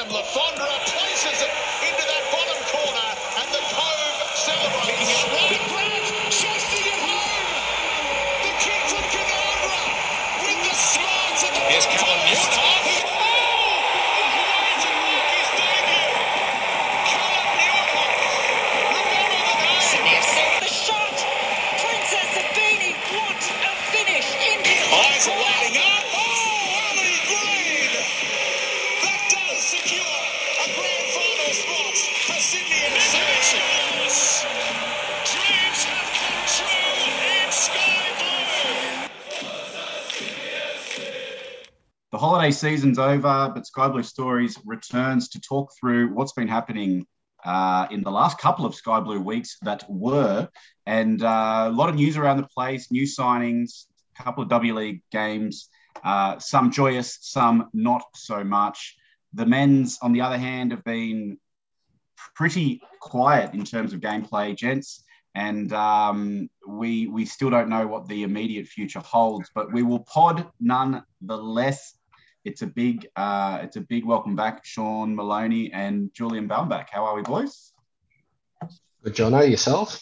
and Lafondra places it season's over, but Sky Blue Stories returns to talk through what's been happening uh, in the last couple of Sky Blue weeks that were, and uh, a lot of news around the place, new signings, a couple of W League games, uh, some joyous, some not so much. The men's, on the other hand, have been pretty quiet in terms of gameplay, gents. And um, we we still don't know what the immediate future holds, but we will pod nonetheless. It's a big uh, it's a big welcome back, Sean Maloney and Julian Baumbach. How are we, boys? Good, Jono, yourself?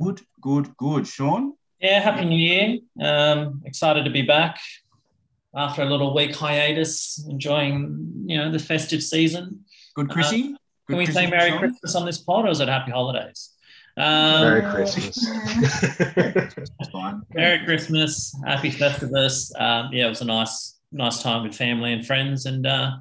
Good, good, good. Sean, Yeah, happy new year. Um, excited to be back after a little week hiatus, enjoying you know the festive season. good, Chrissy. Can Good we say Merry Sean? Christmas on this pod, or is it Happy Holidays? Um, Merry Christmas. That's. Merry Christmas, Happy Festivus. Um, yeah, it was a nice, nice time with family and friends, and uh,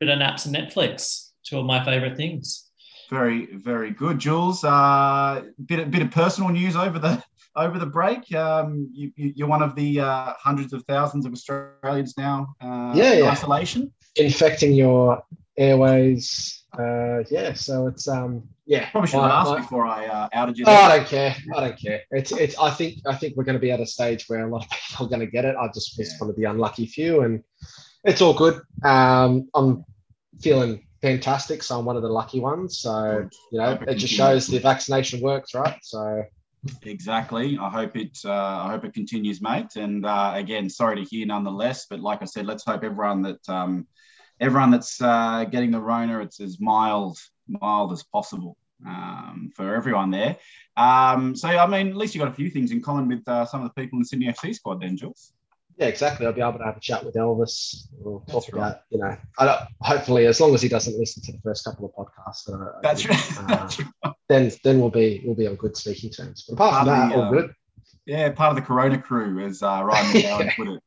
bit of naps and Netflix. Two of my favorite things. Very, very good, Jules. Uh, bit, bit of personal news over the over the break. Um, you, you, you're one of the uh, hundreds of thousands of Australians now. Uh, Yeah, in yeah. Isolation. Infecting your airways. Uh, yeah, so it's um yeah. Probably should have asked my- before I uh, outed you. Oh. I don't care. I don't care. It's it's. I think I think we're going to be at a stage where a lot of people are going to get it. I just was Yeah. one of the unlucky few, and it's all good. Um, I'm feeling fantastic, so I'm one of the lucky ones. So you know, it it just shows the vaccination works, right? So Exactly. I hope it. Uh, I hope it continues, mate. And uh, again, sorry to hear, nonetheless. But like I said, let's hope everyone that um, everyone that's uh, getting the Rona, it's as mild, mild as possible um, for everyone there. Um, so I mean, at least you got a few things in common with uh, some of the people in the Sydney FC squad, then, Jules. yeah, exactly. I'll be able to have a chat with Elvis. We'll talk That's right. about you know. I don't, hopefully, as long as he doesn't listen to the first couple of podcasts, I That's right. uh, That's right. then then we'll be we'll be on good speaking terms. But apart from Partly, that, all uh, good. Yeah, part of the Corona crew, as uh, Ryan McGowan put it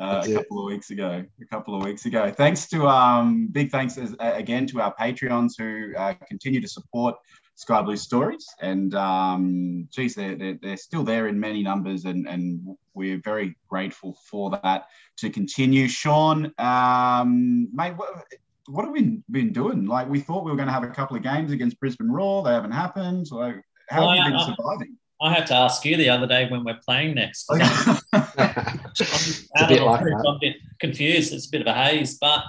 uh, a couple of weeks ago. A couple of weeks ago. Thanks to um, big thanks as, uh, again to our Patreons who uh, continue to support Sky Blue Stories, and um, geez, they're, they're they're still there in many numbers, and and we're very grateful for that to continue. Sean, um, mate, what, what have we been doing? Like we thought we were going to have a couple of games against Brisbane Roar, they haven't happened. Like, how Well, have you been I- surviving? I had to ask you the other day when we're playing next. I'm it's a bit like that. I'm a bit confused. It's a bit of a haze, but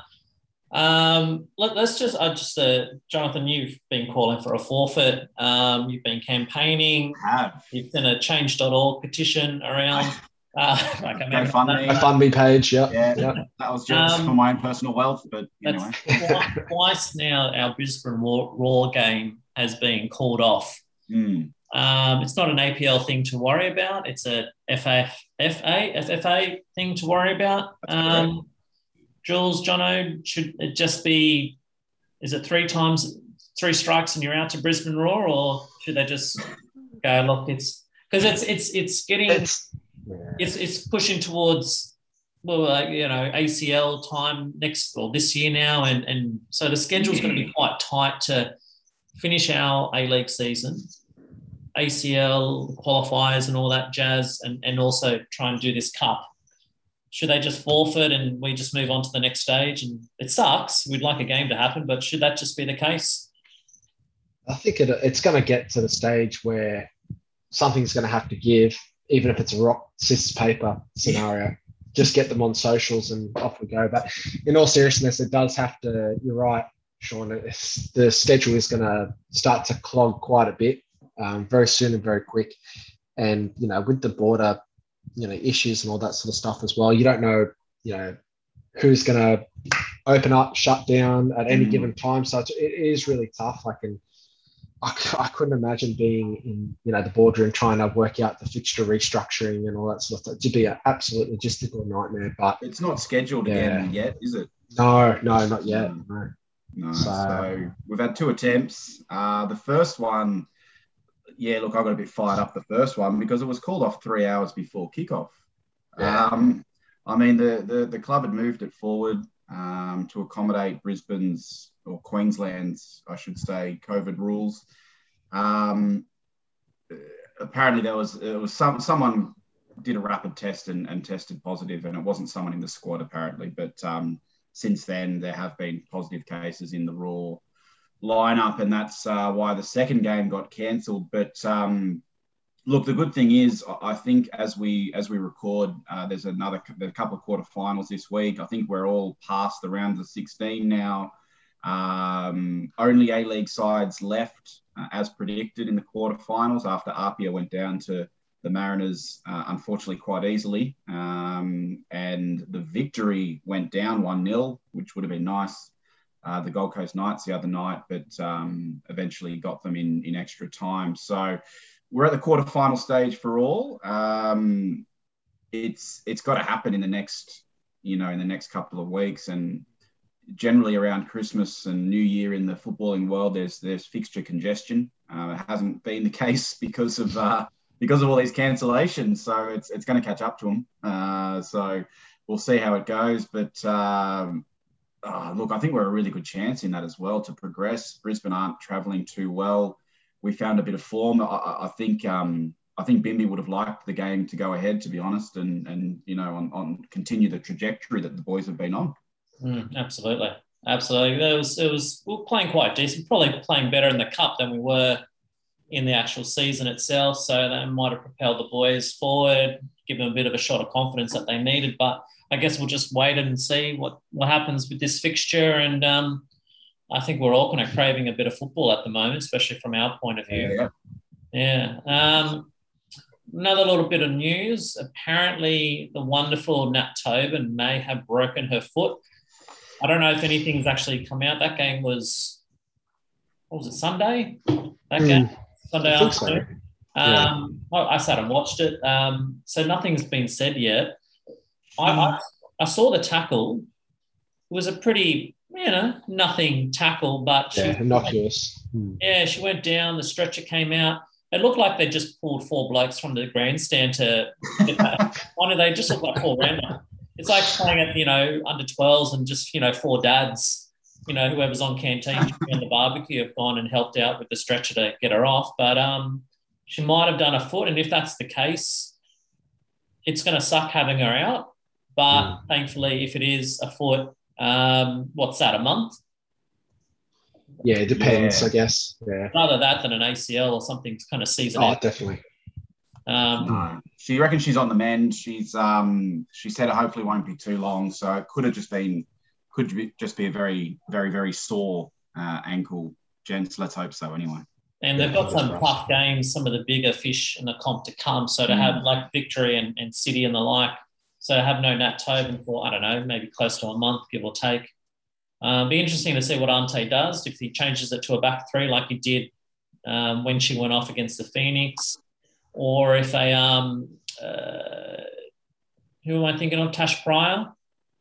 um, let, us just, I just, uh, Jonathan, you've been calling for a forfeit. Um, you've been campaigning. have. You've done a change.org petition around. Uh, like I remember GoFundMe. A FundMe page, yeah. Yeah, yeah. that was just Um, for my own personal wealth, but anyway. twice now our Brisbane Roar, Roar game has been called off. Mm. Um, it's not an APL thing to worry about. It's a FA, FA, FFA thing to worry about. Um, Jules, Jono, should it just be, is it three times, three strikes and you're out to Brisbane Roar, or should they just go, look, it's, because it's, it's, it's getting, It's, yeah. it's, it's pushing towards, well, uh, you know, ACL time next, or this year now. And, and so the schedule's going to be quite tight to finish our A League season. ACL qualifiers and all that jazz, and, and also try and do this cup. Should they just forfeit and we just move on to the next stage? And it sucks. We'd like a game to happen, but should that just be the case? I think it, it's going to get to the stage where something's going to have to give, even if it's a rock, scissors, paper scenario. Just get them on socials and off we go. But in all seriousness, it does have to. You're right, Sean. The schedule is going to start to clog quite a bit um, very soon and very quick. And you know, with the border, you know, issues and all that sort of stuff as well. You don't know, you know, who's going to open up, shut down at any Mm. given time. So it is really tough. I can, I, I couldn't imagine being in you know the boardroom trying to work out the fixture restructuring and all that sort of stuff. To be an absolute logistical nightmare. But It's not scheduled again yet, is it? no, no, not yet. No. No. So- So, we've had two attempts. Uh, the first one, yeah, look, I got a bit fired up the first one because it was called off three hours before kickoff. Yeah. Um, I mean, the, the the club had moved it forward um, to accommodate Brisbane's or Queensland's, I should say, COVID rules. Um, apparently, there was it was some someone did a rapid test and, and tested positive, and it wasn't someone in the squad apparently. But um, since then, there have been positive cases in the Roar lineup, and that's uh, why the second game got cancelled. But um, look, the good thing is, I- think as we as we record, uh, there's another a couple of quarterfinals this week. I think we're all past the rounds of 16 now. Um, only A League sides left uh, as predicted in the quarterfinals after Apia went down to the Mariners, uh, unfortunately, quite easily. Um, and the victory went down 1 0, which would have been nice. Uh, the Gold Coast Knights the other night, but um, eventually got them in, in extra time. So we're at the quarterfinal stage for all. Um, it's it's got to happen in the next, you know, in the next couple of weeks, and generally around Christmas and New Year in the footballing world, there's there's fixture congestion. Uh, it hasn't been the case because of uh, because of all these cancellations. So it's it's going to catch up to them. Uh, so we'll see how it goes. But um, uh, look, I think we're a really good chance in that as well to progress. Brisbane aren't travelling too well. We found a bit of form. I, I think um, I think Bimby would have liked the game to go ahead, to be honest, and and you know on, on continue the trajectory that the boys have been on. Mm, absolutely, absolutely. It was it was we were playing quite decent, probably playing better in the cup than we were in the actual season itself. So that might have propelled the boys forward, give them a bit of a shot of confidence that they needed. But I guess we'll just wait and see what what happens with this fixture. And um, I think we're all kind of craving a bit of football at the moment, especially from our point of view. Yeah. Yeah. Um, another little bit of news. Apparently, the wonderful Nat Tobin may have broken her foot. I don't know if anything's actually come out. That game was, what was it, Sunday? That Hmm, game, Sunday think so. Afternoon. Yeah. Um, I, I sat and watched it. Um, so nothing's been said yet. I, I, I saw the tackle. It was a pretty, you know, nothing tackle, but she Yeah, innocuous. Hmm. yeah, she went down. The stretcher came out. It looked like they just pulled four blokes from the grandstand to. One of they just looked like four random. It's like playing at you know under 12s and just you know four dads, you know whoever's on canteen on the barbecue have gone and helped out with the stretcher to get her off. But um, she might have done a foot, and if that's the case, it's going to suck having her out. But thankfully, if it is a foot, um, what's that? A month? Yeah, it depends, Yeah. I guess. Yeah. rather that than an ACL or something to kind of season Oh, out. definitely. Um, No. She reckons she's on the mend. She's um she said it hopefully won't be too long. So it could have just been could be, just be a very very very sore uh, ankle. Gents, let's hope so. Anyway. And they've got some tough games, some of the bigger fish in the comp to come. So to have like Victory and, and City and the like, so to have no Nat Tobin for, I don't know, maybe close to a month, give or take. Um, be interesting to see what Ante does if he changes it to a back three like he did um, when she went off against the Phoenix, or if they, um, uh, who am I thinking of? Tash Prior?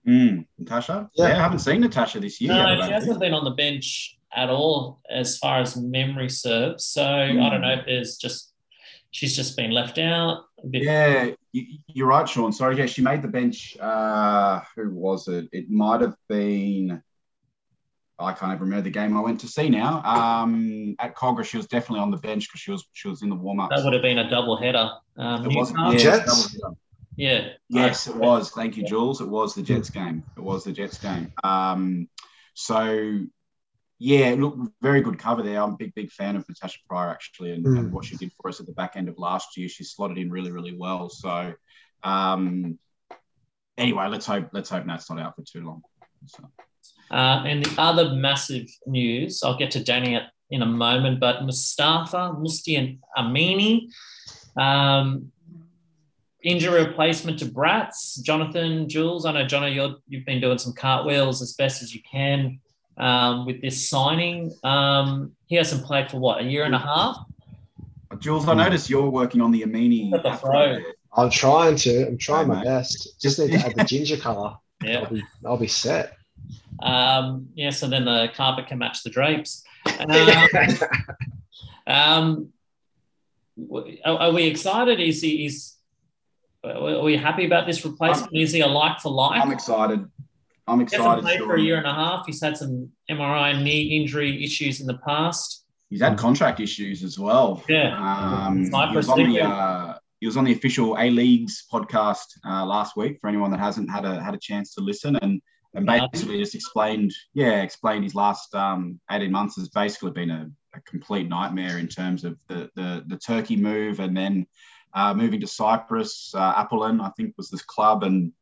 Mm. Natasha? Yeah. Yeah. I haven't seen Natasha this year. yet, No, she hasn't been on the bench at all as far as memory serves. So I don't know if there's just she's just been left out. A bit, Yeah, you, you're right, Sean. Sorry, yeah, she made the bench. Uh, who was it? It might have been. I can't even remember the game I went to see now. Um, at Kogarah, she was definitely on the bench because she was she was in the warm up. That would have been a double header. Um, It was Newcastle- yeah, Jets? yeah. Yes, it was. Thank you, Jules. It was the Jets game. It was the Jets game. Um, so, yeah, look, very good cover there. I'm a big, big fan of Natasha Prior actually, and, Mm. and what she did for us at the back end of last year. She slotted in really, really well. So, um, anyway, let's hope let's hope Nat's not out for too long. So, Uh, and the other massive news, I'll get to Danny at, in a moment, but Mustafa Musti and Amini um, injury replacement to Brats, Jonathan Jules. I know, Jono, you've been doing some cartwheels as best as you can um, with this signing. Um, he hasn't played for what, a year and a half? Jules, I noticed you're working on the Amini. The. I'm trying to. I'm trying my best. Just need to add the ginger color. Yeah. I'll be, I'll be set. Um, yeah, so then the carpet can match the drapes. Um, um, are, are we excited? Is he? Is are we happy about this replacement? Is he a like for like? I'm excited. I'm He hasn't excited. played for a year and a half. He's had some MRI and knee injury issues in the past. He's had contract issues as well. Yeah. Um, he, was on the, uh, he was on the official A Leagues podcast uh, last week. For anyone that hasn't had a had a chance to listen, and and basically just explained, yeah, explained his last um, 18 months has basically been a, a complete nightmare in terms of the the, the Turkey move, and then uh, moving to Cyprus. Uh, Apollon, I think, was this club, and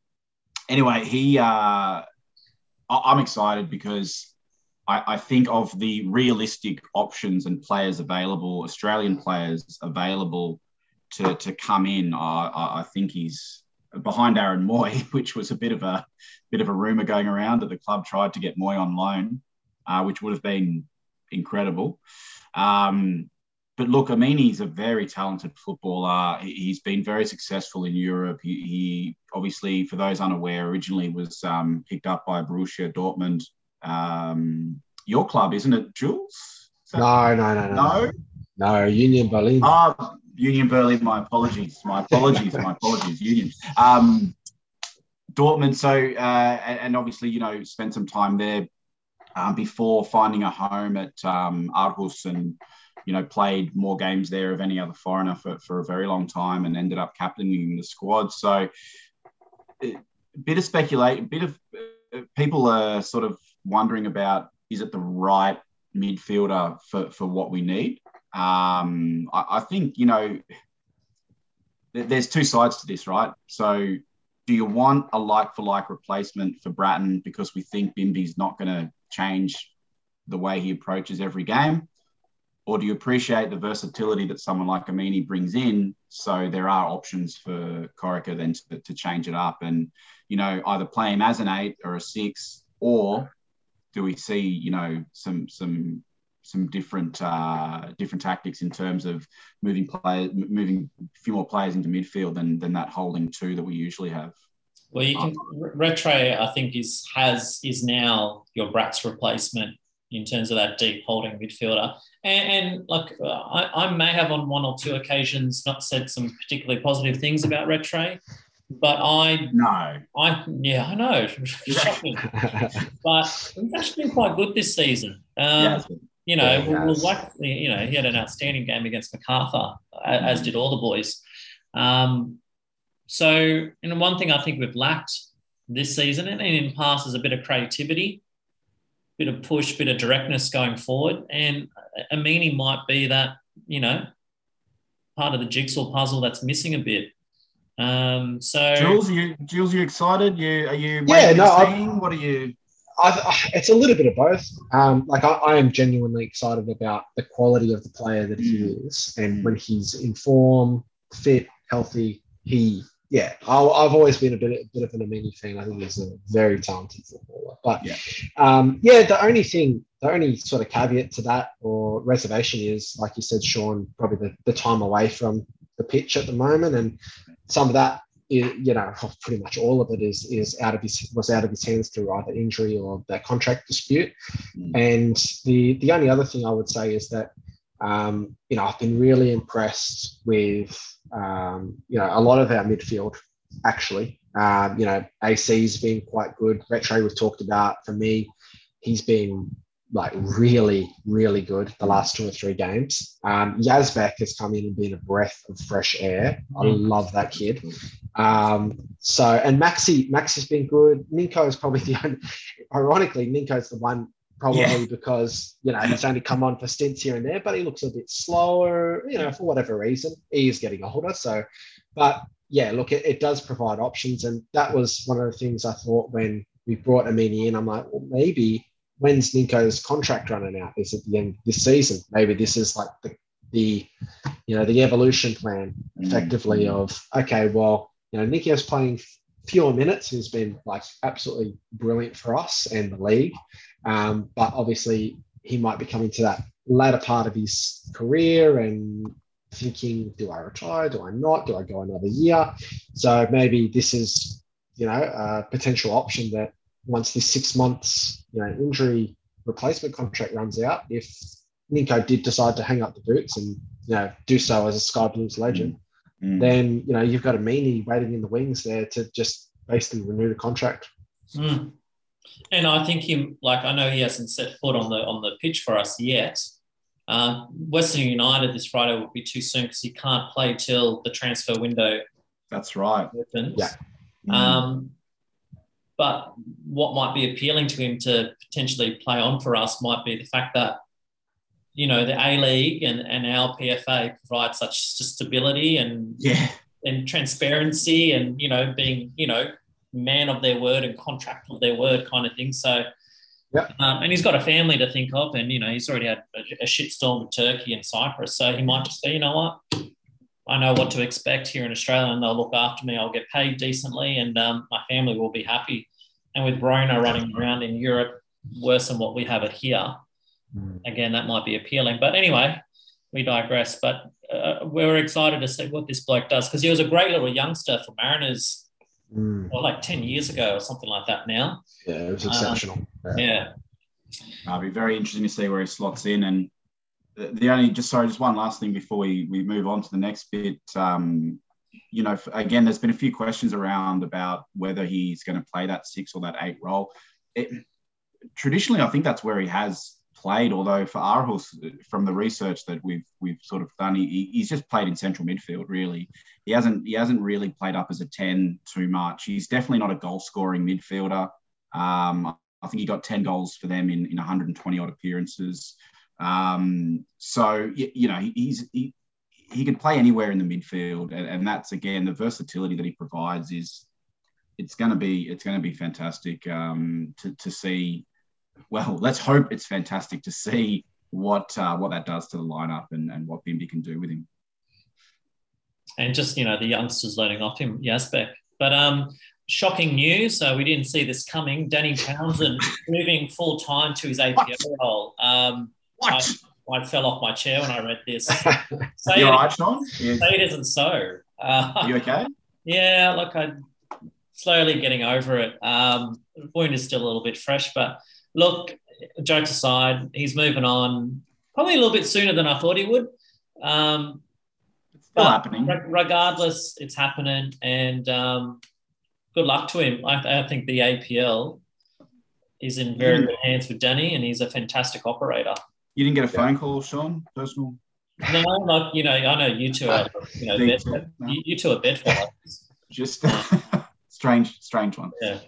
anyway, he. Uh, I'm excited because I, I think of the realistic options and players available, Australian players available to, to come in. I, I I think he's behind Aaron Mooy, which was a bit of a bit of a rumor going around that the club tried to get Mooy on loan, uh, which would have been incredible. Um, but look, Amini's a very talented footballer. He- He's been very successful in Europe. He, he obviously, for those unaware, originally was um, picked up by Borussia Dortmund. Um, your club, isn't it, Jules? Is that- No, no, no, no. No? No, Union Berlin. Ah, Union Berlin. My apologies. My apologies. my apologies. Union. Um, Dortmund. So, uh, and, and obviously, you know, spent some time there um, before finding a home at um, Aarhus and, you know, played more games there of any other foreigner for, for a very long time and ended up captaining the squad. So, bit of speculate, a bit of people are sort of wondering about is it the right midfielder for, for what we need? Um, I, I think, you know, th- there's two sides to this, right? So, do you want a like for like replacement for Brattan because we think Bimby's not going to change the way he approaches every game? Or do you appreciate the versatility that someone like Amini brings in? So there are options for Corica then to, to change it up and, you know, either play him as an eight or a six, or do we see, you know, some some some different uh, different tactics in terms of moving players, moving a few more players into midfield than than that holding two that we usually have. Well, you can Retro. I think is has is now your Brats replacement in terms of that deep holding midfielder. And, and like uh, I, I may have on one or two occasions not said some particularly positive things about Retro, but I No, I yeah I know shocking, but he's actually been quite good this season. Um, yeah, you know, Yeah, we'll, we'll you know, he had an outstanding game against Macarthur, a- as did all the boys. Um, so, and one thing I think we've lacked this season and in past is a bit of creativity, bit of push, bit of directness going forward. And Amini might be that, you know, part of the jigsaw puzzle that's missing a bit. Um, so, Jules, are you Jules, are you excited? You are you? Yeah, no, I- seeing? What are you? I, it's a little bit of both. Um, like I, I am genuinely excited about the quality of the player that he is, and when he's in form, fit, healthy, he yeah. I, I've always been a bit, a bit of an Amini fan. I think he's a very talented footballer. But Yeah. um, yeah, the only thing, the only sort of caveat to that or reservation is, like you said, Sean, probably the, the time away from the pitch at the moment, and some of that i- you know, pretty much all of it is is out of his was out of his hands through either injury or that contract dispute. Mm. And the the only other thing I would say is that um, you know I've been really impressed with um, you know a lot of our midfield actually. Um, you know, AC's been quite good. Retro we've talked about. For me, he's been like really, really good the last two or three games. Um, Yazbek has come in and been a breath of fresh air. I Mhm. love that kid. Um, so and Maxi, Maxi's been good. Ninko is probably the only. Ironically, Ninko's the one probably Yeah. because you know he's only come on for stints here and there, but he looks a bit slower. You know, for whatever reason, he is getting older. So, but yeah, look, it, it does provide options, and that was one of the things I thought when we brought Amini in. I'm like, well, maybe when's Ninko's contract running out? Is it the end of this season? Maybe this is like the the you know the evolution plan Mm. effectively of okay, well, you know, Ninko's playing fewer minutes. He's been like absolutely brilliant for us and the league. Um, but obviously, he might be coming to that later part of his career and thinking, do I retire? Do I not? Do I go another year? So maybe this is, you know, a potential option that once this six months, you know, injury replacement contract runs out, if Ninko did decide to hang up the boots and, you know, do so as a Sky Blues legend, Mm. then, you know, you've got Amini waiting in the wings there to just basically renew the contract. Mm. And I think him, like I know he hasn't set foot on the on the pitch for us yet. Uh, Western United this Friday will be too soon because he can't play till the transfer window That's right. opens. Yeah. Mm. Um, but what might be appealing to him to potentially play on for us might be the fact that, you know, the A League and, and our PFA provide such stability and, yeah. and transparency and, you know, being, you know, man of their word and contract of their word kind of thing. So, Yep. um, and he's got a family to think of, and you know he's already had a, a shitstorm with Turkey and Cyprus, so he might just say, you know what, I know what to expect here in Australia, and they'll look after me. I'll get paid decently, and um, my family will be happy. And with Rona running around in Europe worse than what we have it here, again that might be appealing. But anyway, we digress. But uh, we're excited to see what this bloke does because he was a great little youngster for Mariners, Mm. well, like ten years ago or something like that. Now, Yeah, it was Uh, exceptional. Yeah. yeah. It'll be very interesting to see where he slots in. And the, the only, just sorry, just one last thing before we, we move on to the next bit. Um, you know, again, there's been a few questions around about whether he's going to play that six or that eight role. It, traditionally, I think that's where he has played. Although for Aarhus, from the research that we've we've sort of done, he, he's just played in central midfield. Really, he hasn't he hasn't really played up as a ten too much. He's definitely not a goal scoring midfielder. Um, I think he got 10 goals for them in, in 120 odd appearances. Um, so, y- you know, he, he's, he, he can play anywhere in the midfield. And, and that's, again, the versatility that he provides is, it's going to be, it's going to be fantastic um, to, to see. Well, let's hope it's fantastic to see what, uh, what that does to the lineup and, and what Bimby can do with him. and just you know the youngsters learning off him, Yazbek. But um, shocking news. So we didn't see this coming. Danny Townsend moving full time to his APL role. Um, What? I fell off my chair when I read this. Say, you right, Sean? Yeah. say it isn't so. Uh, Are you okay? yeah, look, I'm slowly getting over it. Um, the wound is still a little bit fresh, but look, jokes aside, he's moving on probably a little bit sooner than I thought he would. Um, It's still happening. re- regardless, it's happening, and um, good luck to him. I, I think the APL is in very good hands with Danny, and he's a fantastic operator. You didn't get a phone call, Sean? Personal? No, like you know, I know you two are, you know, Me bed, no. you, you two are bedfellows. Just strange, strange one. Yeah.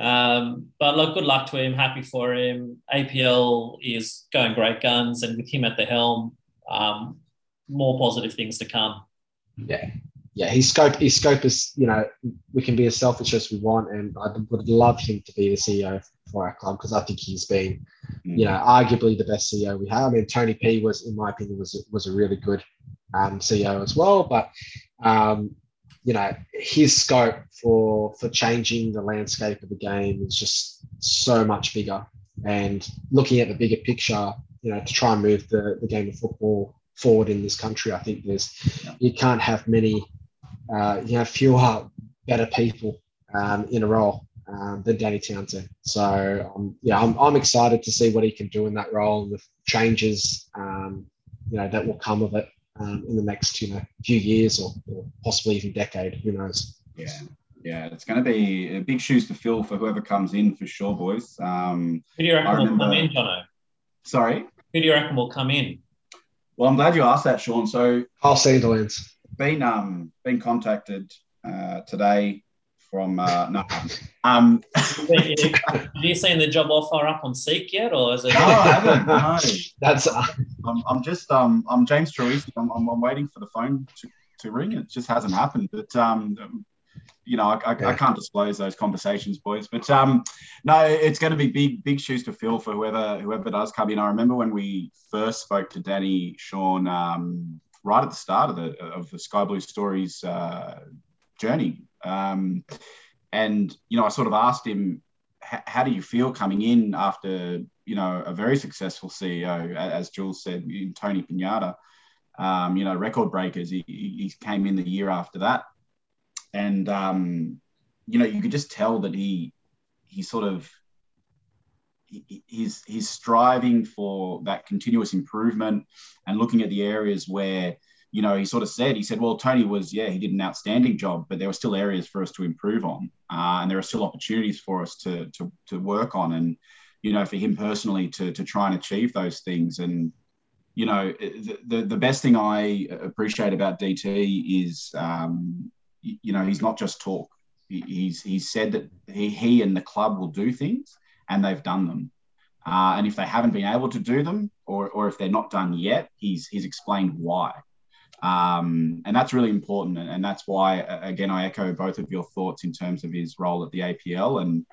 Um, but look, good luck to him. Happy for him. APL is going great guns, and with him at the helm, um, more positive things to come. Yeah. Yeah, his scope, his scope is, you know, we can be as selfish as we want, and I would love him to be the CEO for our club because I think he's been, you know, arguably the best CEO we have. I mean, Tony P was, in my opinion, was was a really good um, CEO as well. But um, you know, his scope for for changing the landscape of the game is just so much bigger. And looking at the bigger picture, you know, to try and move the, the game of football forward in this country, I think there's you can't have many, uh, you know fewer better people um, in a role um, than Danny Townsend. So um, yeah, I'm, I'm excited to see what he can do in that role and the changes, um, you know, that will come of it um, in the next you know few years or, or possibly even decade. Who knows? Yeah, yeah, it's going to be uh, big shoes to fill for whoever comes in for sure, boys. Um, Who do you reckon I will come in, Jono? sorry. Who do you reckon will come in? Well, I'm glad you asked that, Sean. So, Carl Sanderlands. been um been contacted uh, today from uh, no, um, Have you, have you seen the job offer up on Seek yet, or is it? no, I haven't. No, That's uh, I'm, I'm just um I'm James Troisi. I'm, I'm, I'm waiting for the phone to, to ring. It just hasn't happened. But um, you know, I, I, I can't disclose those conversations, boys. But um, no, it's going to be big big shoes to fill for whoever whoever does come in. I remember when we first spoke to Danny Sean. Um, right at the start of the of the Sky Blue Stories uh, journey. Um, and you know, I sort of asked him, "How do you feel coming in after you know a very successful CEO, as Jules said, in Tony Pignata? Um, you know, record breakers. He, he came in the year after that, and um, you know, you could just tell that he he sort of he's he's striving for that continuous improvement and looking at the areas where you know he sort of said he said well tony was yeah he did an outstanding job but there were still areas for us to improve on uh, and there are still opportunities for us to, to to work on and you know for him personally to to try and achieve those things and you know the the, the best thing i appreciate about dt is um, you know he's not just talk he's he's said that he, he and the club will do things and they've done them. Uh, and if they haven't been able to do them, or, or if they're not done yet, he's he's explained why. Um, and that's really important. And, that's why, again, I echo both of your thoughts in terms of his role at the APL. And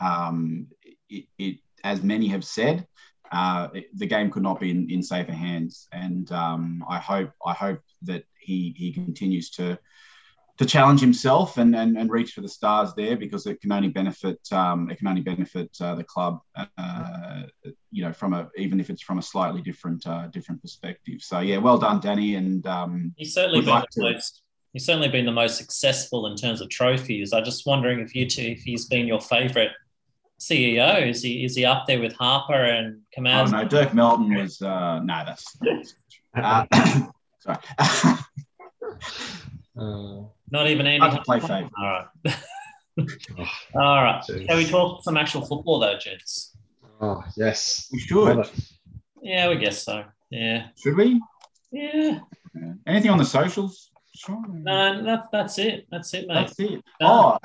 um, it, it, as many have said, uh, it, the game could not be in, in safer hands. And um, I hope I hope that he he continues to to challenge himself and, and, and reach for the stars there because it can only benefit um, it can only benefit uh, the club uh, you know from a even if it's from a slightly different uh, different perspective. So yeah well done Danny and um, he's certainly been like the most he's certainly been the most successful in terms of trophies. I'm just wondering if you two if he's been your favorite CEO is he is he up there with Harper and Command? Oh no Dirk Melton was uh, no that's uh, sorry Uh, Not even Andy. I play fake. All right. All right. Jeez. Can we talk some actual football though, gents? Oh yes, we should. Yeah, we guess so. Yeah. Should we? Yeah. Anything on the socials? Sure. No, that's that's it. That's it, mate. That's it. Oh,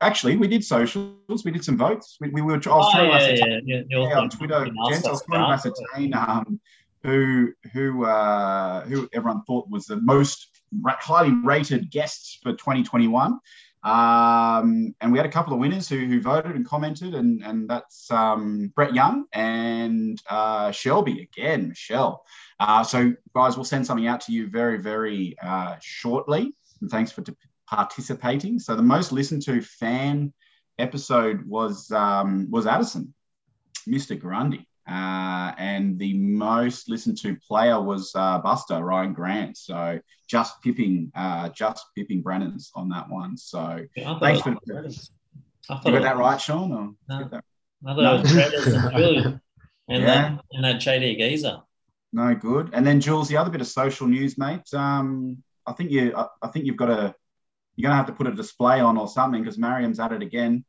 actually, we did socials. We did some votes. We, we were. I was oh, trying yeah, to yeah, yeah, yeah, on Twitter, gents. I was trying to ascertain um, who who uh, who everyone thought was the most highly rated guests for 2021. Um, and we had a couple of winners who, who voted and commented, and, and that's um, Brett Young and uh, Shelby again, Michelle. Uh, so, guys, we'll send something out to you very, very uh, shortly. And thanks for t- participating. So, the most listened to fan episode was um, was Addison, Mr. Grundy. Uh, and the most listened to player was uh, Buster Rhyan Grant. So just pipping, uh, just pipping Brennan's on that one. So yeah, thanks for. You got that right, Sean? Or no, that... I thought no. it was and and, yeah. that, and that JD Geezer. No good. And then Jules, the other bit of social news, mate. Um, I think you, I, I think you've got to, you're going to have to put a display on or something because Mariam's at it again.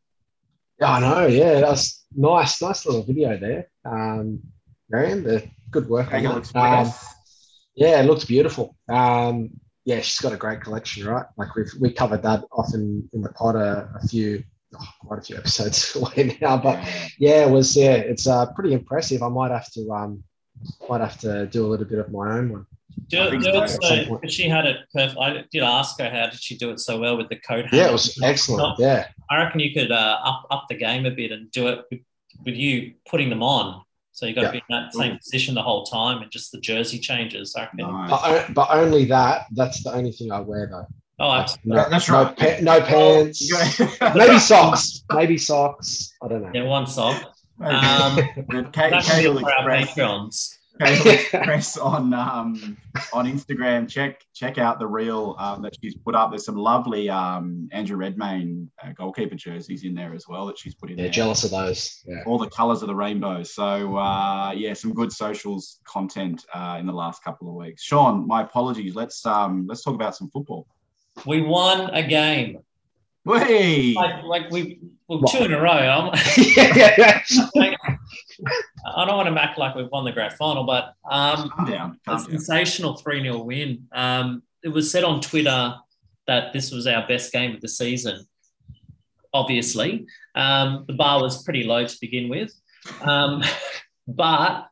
I know. Yeah, that's nice. Nice little video there. Um, Mariam, the good work. on um, yeah, it looks beautiful. Um, yeah, she's got a great collection, right? Like we've we covered that often in the pod a, a few, oh, quite a few episodes away now. But yeah, it was yeah, it's uh, pretty impressive. I might have to um, might have to do a little bit of my own one. Do, do it so, she had it perfect. I did ask her how did she do it so well with the coat. Yeah, it was excellent. yeah, I reckon you could uh, up up the game a bit and do it with, with you putting them on. So you got to be in that same position the whole time, and just the jersey changes. I reckon. Nice. But, but, only that. That's the only thing I wear though. Oh, absolutely. No, that's right. No, pa- no pants. maybe socks. Maybe socks. I don't know. Yeah, one sock. Um, that's for our patrons. Press on um, on Instagram. Check check out the reel um, that she's put up. There's some lovely um, Andrew Redmayne uh, goalkeeper jerseys in there as well that she's put in. Yeah, there. jealous of those. Yeah. All the colours of the rainbow. So uh, yeah, some good socials content uh, in the last couple of weeks. Sean, my apologies. Let's um, let's talk about some football. We won a game. Way like, like we well, two in a row. I'm, like, I don't want to act like we've won the grand final, but um, calm down, calm a sensational 3 0 win. Um, it was said on Twitter that this was our best game of the season. Obviously, um, the bar was pretty low to begin with. Um, but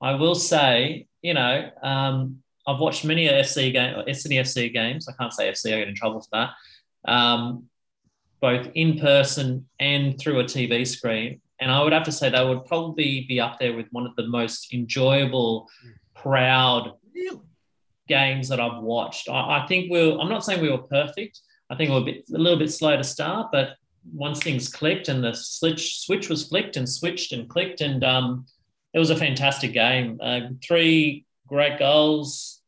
I will say, you know, um, I've watched many FC game, Sydney FC games. I can't say FC, I get in trouble for that. Um, both in person and through a TV screen. And I would have to say they would probably be up there with one of the most enjoyable, proud, games that I've watched. I, I think we're. I'm not saying we were perfect. I think we were a, bit, a little bit slow to start, but once things clicked and the switch switch was flicked and switched and clicked, and um, it was a fantastic game. Uh, three great goals.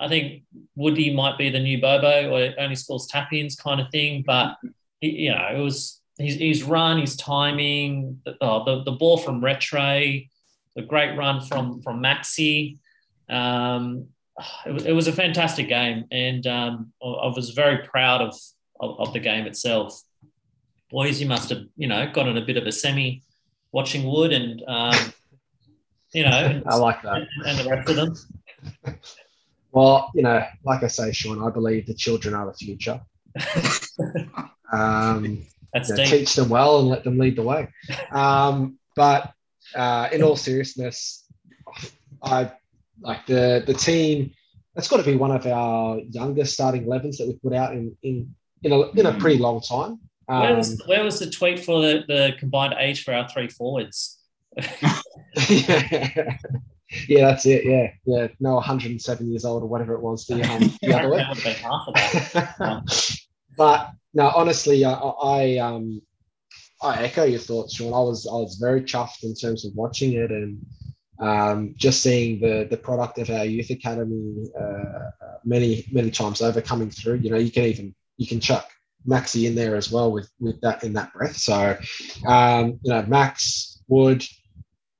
I think Woody might be the new Bobo, or only scores tap ins kind of thing. But you know, it was his, his run, his timing, the, oh, the, the ball from Rattray, the great run from from Maxi. Um, it, it, was a fantastic game, and um, I was very proud of, of, of the game itself. Boys, you must have you know gotten a bit of a semi watching Wood, and um, you know, I like that, and, and the rest of them. Well, you know, like I say, Sean, I believe the children are the future. um, That's you know, teach them well and let them lead the way. Um, but uh, in all seriousness, I like the the team. That's got to be one of our youngest starting 11s that we put out in in in a, in a pretty long time. Um, Where was, where was the tweet for the, the combined age for our three forwards? yeah. yeah, that's it. Yeah, yeah. No, 107 years old or whatever it was. The, um, the other that one. would have been half of that. But no, honestly, I, I um I echo your thoughts, Sean. I was I was very chuffed in terms of watching it and um, just seeing the the product of our youth academy uh, many many times over coming through. You know, you can even you can chuck Maxi in there as well with with that in that breath. So um, you know, Max Wood.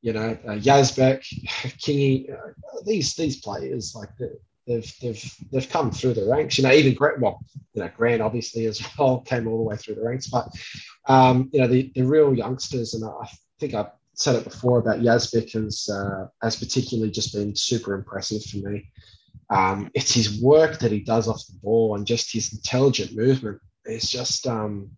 You know, uh, Yazbek, Kingy, uh, these these players like the, they've they've they've come through the ranks. You know, even Grant, well, you know, Grant obviously as well came all the way through the ranks, but um, you know, the the real youngsters, and I think I said it before about Yazbek has uh, has particularly just been super impressive for me. Um, it's his work that he does off the ball and just his intelligent movement. It's just um,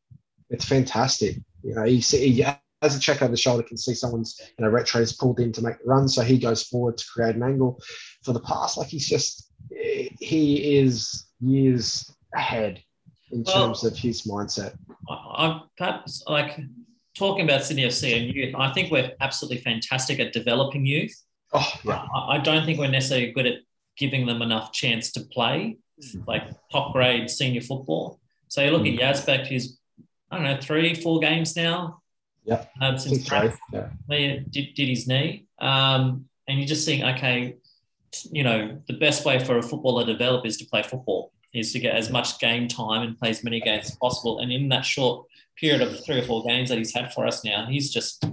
it's fantastic. You know, he, he as a check over the shoulder can see someone's you know retro is pulled in to make the run, so he goes forward to create an angle for the pass. Like he's just he is years ahead in Well- terms of his mindset. I, I perhaps like talking about Sydney FC and youth. I think we're absolutely fantastic at developing youth. Oh yeah, I, I don't think we're necessarily good at giving them enough chance to play, like top grade senior football. So you look at Yazbek, who's I don't know three, four games now. Yep. Um, since so. Yeah. Did, did his knee, um, and you're just seeing okay, you know, the best way for a footballer to develop is to play football, is to get as much game time and play as many games as possible. And in that short period of three or four games that he's had for us now, he's just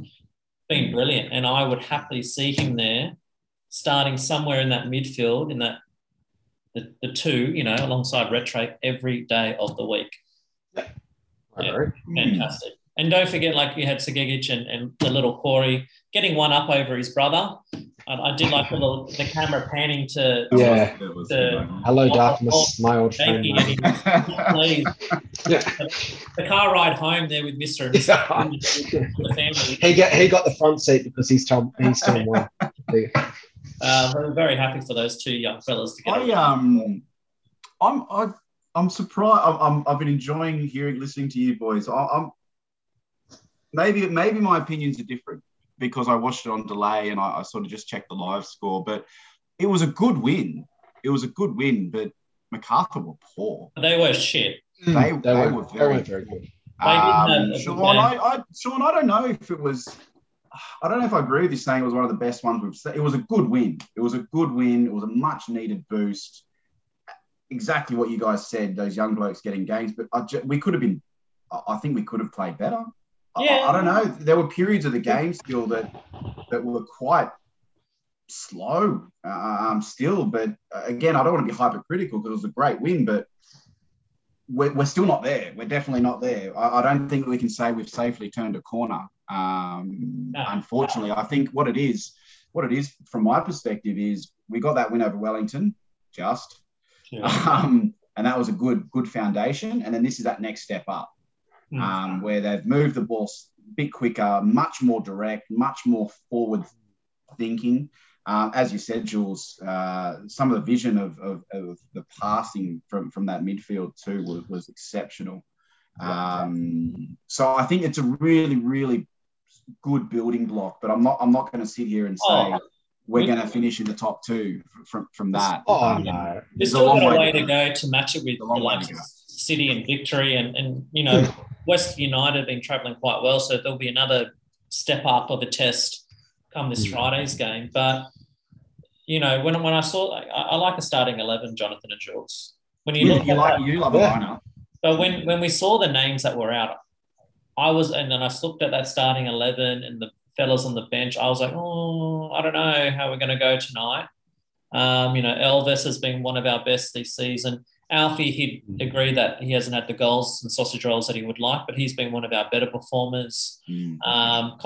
been brilliant. And I would happily see him there, starting somewhere in that midfield, in that the, the two, you know, alongside Retre every day of the week. I Yeah. agree. Mm. Fantastic. And don't forget, like you had Segecic and, and the little Corey getting one up over his brother. I, I did like the, little, the camera panning to Yeah. That was- The- Hello, Oh, darkness, my old friend. Jakey and he was pleased. Yeah. The car ride home there with Mr. and Mrs. the family. He got he got the front seat because he's Tom he's Tom one. Uh, we're very happy for those two young fellas to get I um, I'm I've, I'm surprised. I'm, I'm I've been enjoying hearing, listening to you boys. I, I'm maybe maybe my opinions are different because I watched it on delay and I, I sort of just checked the live score. But it was a good win. It was a good win, but Macarthur were poor. They were shit. They, They, they, were, were they very weren't very good. They didn't have Um, Sean. I, I, Sean, I don't know if it was. I don't know if I agree with you saying it was one of the best ones we've seen. It was a good win. It was a good win. It was a much needed boost. Exactly what you guys said. Those young blokes getting games, but I ju- we could have been. I I think we could have played better. I- Yeah. I, I don't know. There were periods of the game still that that were quite slow um, still. But uh, again, I don't want to be hypercritical because it was a great win, but we're, we're still not there. We're definitely not there. I, I don't think we can say we've safely turned a corner. Um, No. Unfortunately, I think what it is, what it is from my perspective is we got that win over Wellington, just, um, and that was a good good foundation. And then this is that next step up Mm. um, where they've moved the ball a bit quicker, much more direct, much more forward thinking. Um, as you said, Jules, uh, some of the vision of, of, of the passing from, from that midfield too was, was exceptional. Um, so I think it's a really, really good building block. But I'm not I'm not going to sit here and say Oh. we're going to finish in the top two from from that. Oh Um, no. We've There's a long way way to go to match it with a long way to go. City and Victory, and and you know West United have been travelling quite well, so there'll be another step up of a test come this Mm. Friday's game. But you know, when when I saw, I, I like a starting eleven, Jonathan and Jules. When you You, look you like that, you love Yeah. a lineup. but when when we saw the names that were out, I was and then I looked at that starting eleven and the fellas on the bench. I was like, oh, I don't know how we're going to go tonight. Um, you know, Elvis has been one of our best this season. Alfie, he'd agree that he hasn't had the goals and sausage rolls that he would like, but he's been one of our better performers. Mm. Um,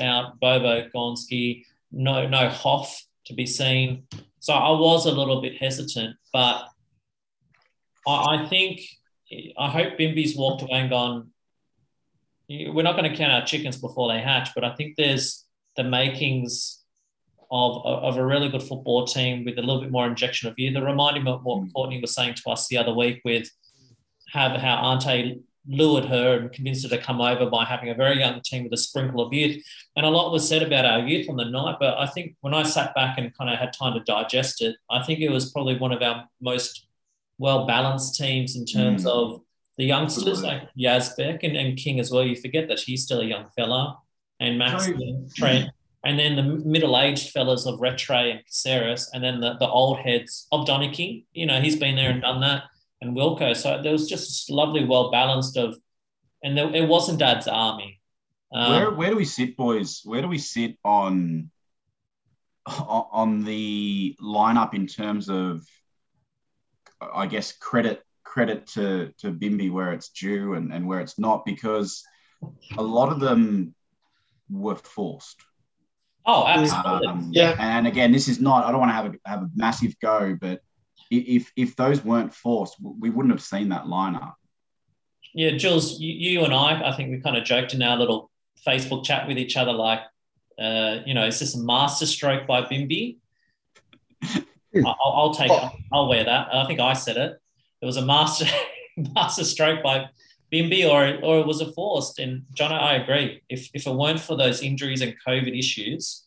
out, Bobo Gonski, no no Hoff to be seen. So I was a little bit hesitant, but I, I think I hope Bimby's walked away and gone. We're not going to count our chickens before they hatch, but I think there's the makings of, of a really good football team with a little bit more injection of youth. It reminded me of what Mm. Cortnee was saying to us the other week with have how Ante lured her and convinced her to come over by having a very young team with a sprinkle of youth. And a lot was said about our youth on the night, but I think when I sat back and kind of had time to digest it, I think it was probably one of our most well balanced teams in terms Mm. of the youngsters Absolutely. like Yazbek and, and King as well. You forget that he's still a young fella, and Max Trent. And then the middle-aged fellas of Retre and Caceres, and then the, the old heads of Donicky. You know, he's been there and done that and Wilco. So there was just lovely, well balanced of, and there, it wasn't Dad's army. Um, where where do we sit, boys? Where do we sit on on on the lineup in terms of, I guess credit credit to to Bimby where it's due and, and where it's not because a lot of them were forced. Oh, absolutely. Um, Yeah. And again, this is not. I don't want to have a have a massive go, but if if those weren't forced, we wouldn't have seen that lineup. Yeah, Jules, you, you and I, I think we kind of joked in our little Facebook chat with each other, like, uh, you know, is this a master stroke by Bimby? I'll, I'll take it. I'll wear that. I think I said it. It was a master master stroke by Bimby, or or it was a forced. And John, I agree. If if it weren't for those injuries and COVID issues,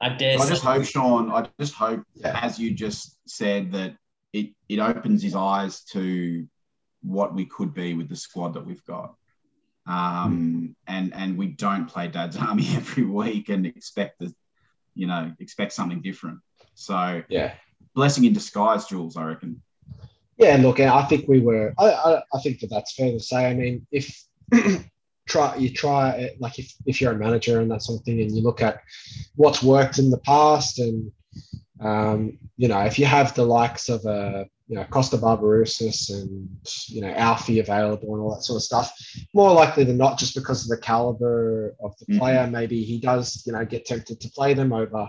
I dare. I say- just hope, Sean. I just hope, Yeah. as you just said, that it it opens his eyes to what we could be with the squad that we've got. Um, and and we don't play Dad's Army every week and expect the, you know, expect something different. So Yeah. blessing in disguise, Jules. I reckon. Yeah, look, I think we were. I, I, I think that that's fair to say. I mean, if try you try it, like if, if you're a manager and that sort of thing, and you look at what's worked in the past, and um, you know, if you have the likes of a you know Kosta Barbarouses and you know Alfie available and all that sort of stuff, more likely than not, just because of the caliber of the Mhm. player, maybe he does you know get tempted to play them over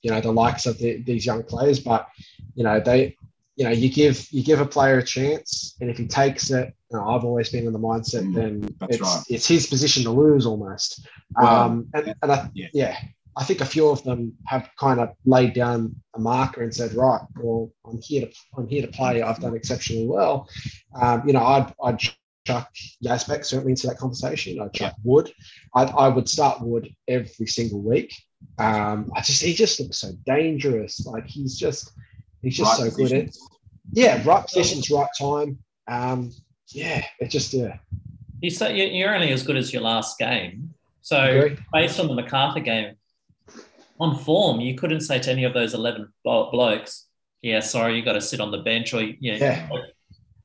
you know the likes of the, these young players, but you know they you know, you give you give a player a chance, and if he takes it, you know, I've always been in the mindset, Mm, then it's right. it's his position to lose almost. Well, um, and, and I, yeah. yeah. I think a few of them have kind of laid down a marker and said, right, well, I'm here to I'm here to play. I've done exceptionally well. Um, you know, I'd I'd chuck Yazbek certainly into that conversation. I'd chuck Wood. I I would start Wood every single week. Um, I just he just looks so dangerous. Like he's just he's just Right so good at yeah, right positions, right time. Um, yeah, it just yeah. You say you- you're only as good as your last game. So based on the Macarthur game, on form, you couldn't say to any of those eleven blokes, "Yeah, sorry, you got to sit on the bench," or you know, Yeah.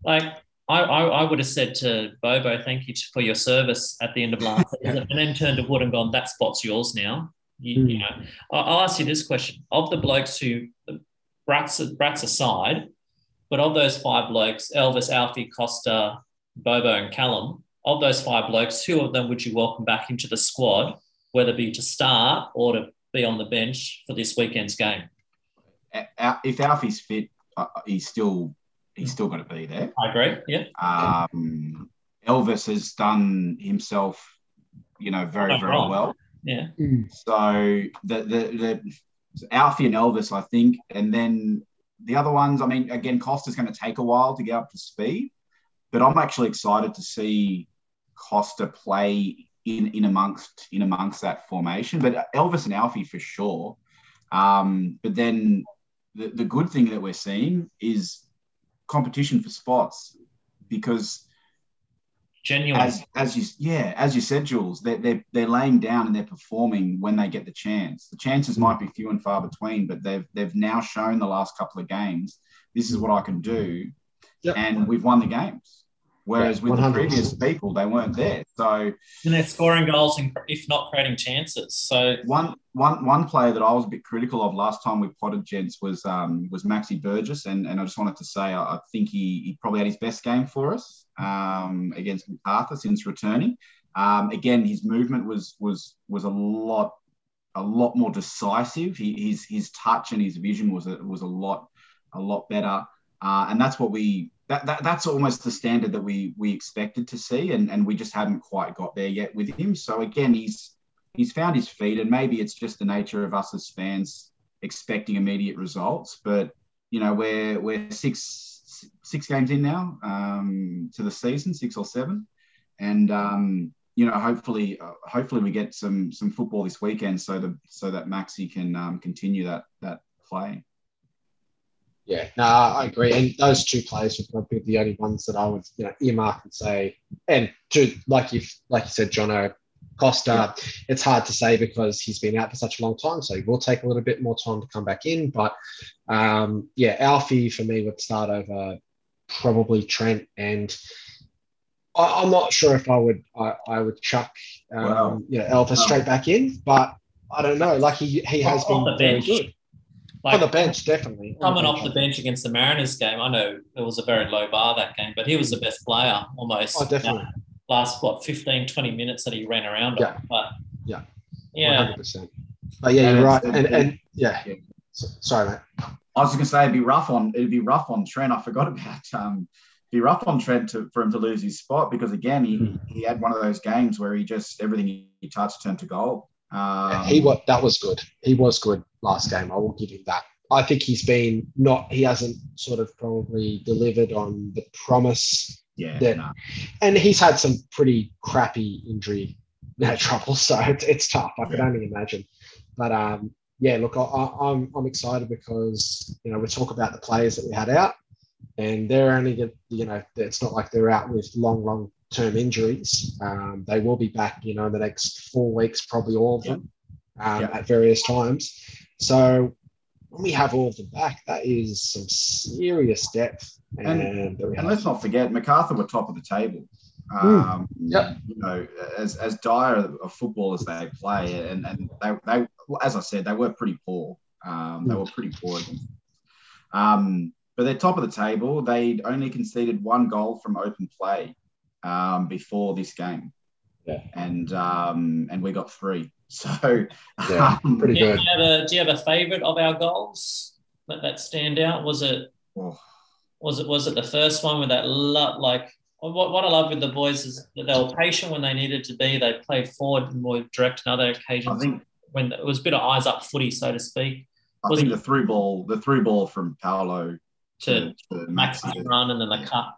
like I, I, I would have said to Bobo, "Thank you for your service at the end of last season," and then turned to Wood and gone, "That spot's yours now." You, you Hmm. know, I'll ask you this question: Of the blokes who, brats, brats aside, but of those five blokes, Elvis, Alfie, Kosta, Bobo, and Callum, of those five blokes, who of them would you welcome back into the squad, whether it be to start or to be on the bench for this weekend's game? If Alfie's fit, uh, he's still he's still got to be there. I agree. Yeah. Um, Elvis has done himself, you know, very very wrong. well. Yeah. So the the the Alfie and Elvis, I think, and then the other ones. I mean, again, Kosta's going to take a while to get up to speed, but I'm actually excited to see Kosta play in in amongst in amongst that formation. But Elvis and Alfie for sure. Um, but then the, the good thing that we're seeing is competition for spots because Genuine. as as you yeah as you said jules they're, they're they're laying down and they're performing when they get the chance the chances hmm. might be few and far between but they've they've now shown the last couple of games this is what i can do Yep. and we've won the games whereas with the 100%. previous people they weren't there so and they're scoring goals, and if not creating chances. So one one one player that I was a bit critical of last time we potted gents was um, was Maxi Burgess, and, and I just wanted to say I, I think he, he probably had his best game for us um, against Macarthur since returning. Um, again, his movement was was was a lot a lot more decisive. He, his his touch and his vision was a, was a lot a lot better, uh, and that's what we. That, that, that's almost the standard that we we expected to see, and, and we just haven't quite got there yet with him. So again, he's he's found his feet, and maybe it's just the nature of us as fans expecting immediate results. But you know, we're we're six six games in now um, to the season, six or seven, and um, you know, hopefully, uh, hopefully we get some some football this weekend, so that so that Maxi can um, continue that that play. Yeah, no, I agree. And those two players would probably be the only ones that I would, you know, earmark and say, and to like you like you said, Jono Kosta, Yeah. it's hard to say because he's been out for such a long time, so he will take a little bit more time to come back in. But um, yeah, Alfie for me would start over probably Trent, and I, I'm not sure if I would I, I would chuck um, Wow. you know Elvis straight back in, but I don't know. Like he he has Off been the very bench. good like on the bench, definitely. Coming the off the bench. bench against the Mariners game, I know it was a very low bar that game, but he was the best player almost. Oh, definitely. Last what 15 20 minutes that he ran around Yeah. on but Yeah. yeah 100%. But yeah, And you're right. And, and yeah. Yeah. So- sorry, mate. I was just gonna say it'd be rough on it'd be rough on Trent. I forgot about um be rough on Trent to, for him to lose his spot because again he, Mm. he had one of those games where he just everything he touched turned to gold. Um, he was that was good. He was good last game. I will give him that. I think he's been not. He hasn't sort of probably delivered on the promise, yeah, no. and he's had some pretty crappy injury you trouble. So it's, it's tough. I could only imagine. But um, yeah, look, I, I, I'm I'm excited because you know we talk about the players that we had out, and they're only you know it's not like they're out with long long term injuries. Um, they will be back, you know, in the next four weeks, probably all of them, um, Yeah. at various times. So when we have all of them back, that is some serious depth. And, And- And let's not forget, MacArthur were top of the table. Mm. Um, Yep. You know, as as dire a football as they play, and and they, they as I said, they were pretty poor. Um, they Mm. were pretty poor. Um, but they're top of the table. They only conceded one goal from open play um, before this game. Yeah. And um, and we got three. So Yeah, um, pretty do, you good. have a do you have a favorite of our goals that, that stand out was it oh, was it was it the first one with that lot like what, what I love with the boys is that they were patient when they needed to be. They played forward and more direct on other I occasions think when it was a bit of eyes up footy, so to speak, I Was think it- the through ball, the through ball from Paulo to to max Maxi. run and then the cut.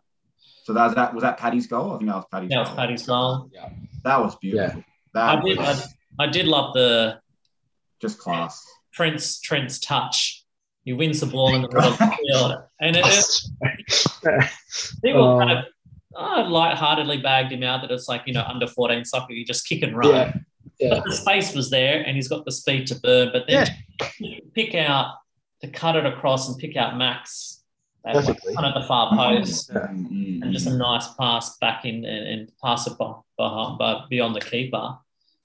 So that was that was that Paddy's goal. I think that was Paddy's That was goal. Paddy's goal. Yeah, that was beautiful. That I did, I, was I did love the just class. Prince Trent's touch. He wins the ball in the middle of the field, and it, it, people Oh. kind of oh, lightheartedly bagged him out that it's like you know under fourteen soccer, you just kick and run. yeah, yeah, But the space was there, and he's got the speed to burn. But then to pick out to cut it across and pick out Max at like, Perfectly. kind of the far post, Mm, and just a nice pass back in and, and pass it by, by, beyond the keeper.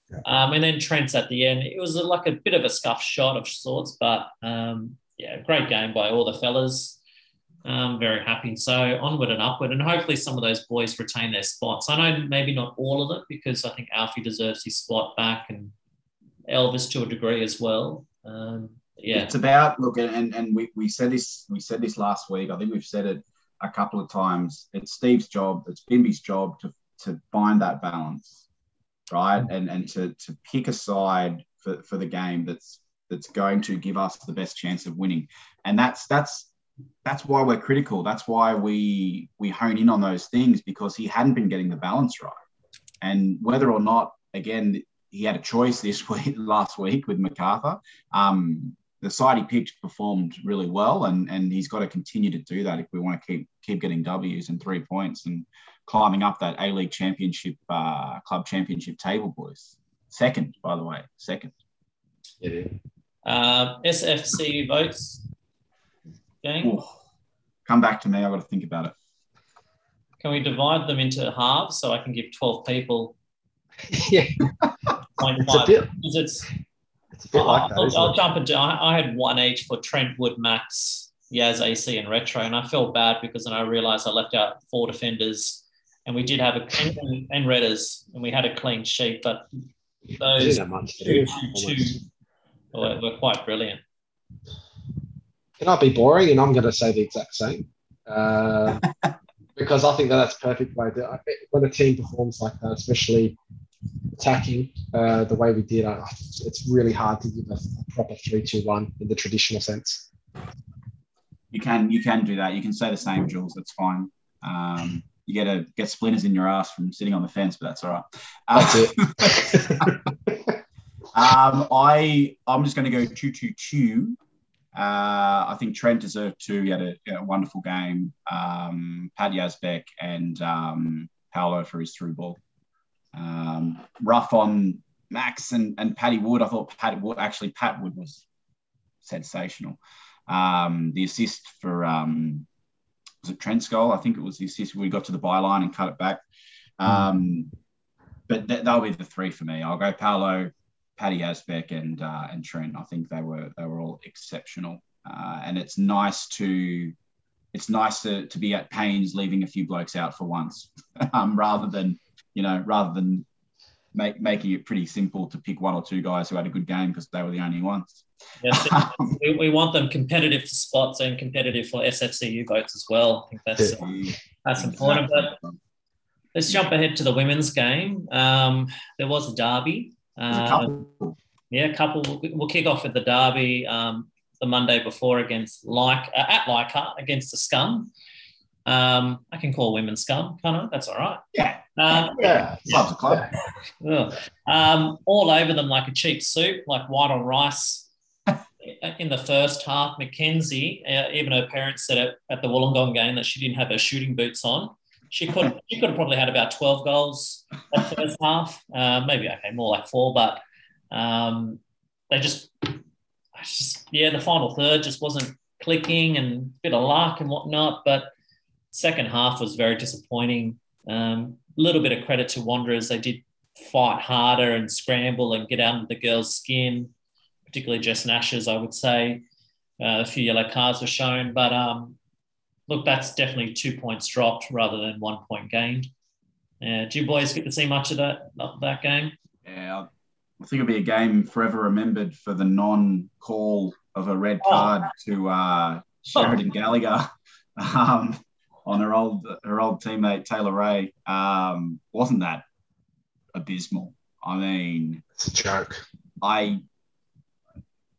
Yeah. Um, and then Trent's at the end. It was like a bit of a scuff shot of sorts, but um, yeah, great game by all the fellas. Um, very happy. So onward and upward, and hopefully some of those boys retain their spots. I know maybe not all of them because I think Alfie deserves his spot back, and Elvis to a degree as well. Um, yeah, It's about look, and and we, we said this we said this last week. I think we've said it a couple of times. It's Steve's job. It's Bimby's job to to find that balance, right? And and to to pick a side for, for the game that's that's going to give us the best chance of winning. And that's that's that's why we're critical. That's why we we hone in on those things because he hadn't been getting the balance right. And whether or not, again, he had a choice this week, last week with Macarthur. Um, the side he picked performed really well, and and he's got to continue to do that if we want to keep keep getting W's and three points and climbing up that A League Championship uh, club championship table, boys. Second, by the way, second. Yeah. Uh, SFC votes game. Ooh. Come back to me. I've got to think about it. Can we divide them into halves so I can give 12 people yeah. It's a bit, it's, it's a bit like that. I'll, isn't I'll it? jump into. I, I had one each for Trentwood, Max, Yaz, AC, and Retro, and I felt bad because then I realised I left out four defenders, and we did have a and, and Redders, and we had a clean sheet, but those didn't have much to two, do. two, two almost. were, were quite brilliant. Can I be boring? And I'm going to say the exact same. Uh, because I think that that's perfect way to, when a team performs like that, especially attacking uh, the way we did, I, it's really hard to give a proper 3 2 1 in the traditional sense. You can you can do that. You can say the same, Jules. That's fine. Um, you get a get splinters in your ass from sitting on the fence, but that's all right. That's Uh, um, I I'm just going to go two two two. Uh, I think Trent deserved two. He had a, a wonderful game. Um, Pat Yazbek and um, Paulo for his through ball. Um, rough on Max and, and Paddy Wood. I thought Pat Wood actually Pat Wood was sensational. Um, the assist for um, was it Trent's goal? I think it was the assist. We got to the byline and cut it back. Um, but th- they'll be the three for me. I'll go Paulo, Paddy Yazbek, and uh, and Trent. I think they were they were all exceptional, uh, and it's nice to it's nice to, to be at pains leaving a few blokes out for once, um, rather than you know rather than make, making it pretty simple to pick one or two guys who had a good game because they were the only ones. Yes, we, we want them competitive for spots and competitive for SFCU votes as well. I think that's that's important. But let's jump ahead to the women's game. Um, there was a derby. There's a Uh, yeah, a couple. We'll kick off with the derby um, the Monday before against like at Leichhardt against the Scum. Um, I can call women Scum, can't I? That's all right. Yeah, Um, Yeah. club. Um, all over them like a cheap soup, like white on rice. In the first half, Mackenzie, uh, even her parents said it at the Wollongong game that she didn't have her shooting boots on. She could she could have probably had about twelve goals that first half, uh, maybe okay, more like four, but um, they just, just yeah, the final third just wasn't clicking and a bit of luck and whatnot. But second half was very disappointing. A um, little bit of credit to Wanderers, they did fight harder and scramble and get out of the girls' skin, particularly Jess Nash's, I would say. Uh, a few yellow cards were shown, but um, look, that's definitely two points dropped rather than one point gained. Uh, do you boys get to see much of that of that game? Yeah, I think it'll be a game forever remembered for the non-call of a red Oh. card to uh, Sheridan Gallagher um, on her old her old teammate Taylor Ray. Um, wasn't that abysmal? I mean, It's a joke. I,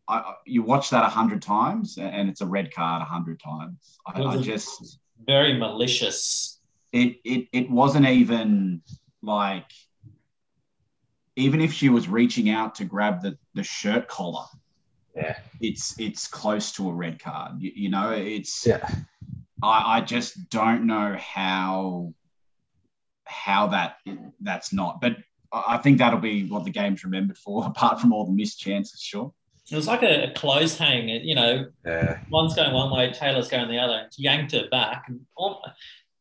I you watch that a hundred times and it's a red card a hundred times. I, I just Very malicious. it, it it wasn't even like even if she was reaching out to grab the, the shirt collar Yeah. it's it's close to a red card you, you know it's Yeah. I, I just don't know how how that that's not but I I think that'll be what the game's remembered for apart from all the missed chances sure It was like a, a close hang. You know, Yeah. one's going one way, Taylor's going the other. Yanked her back, and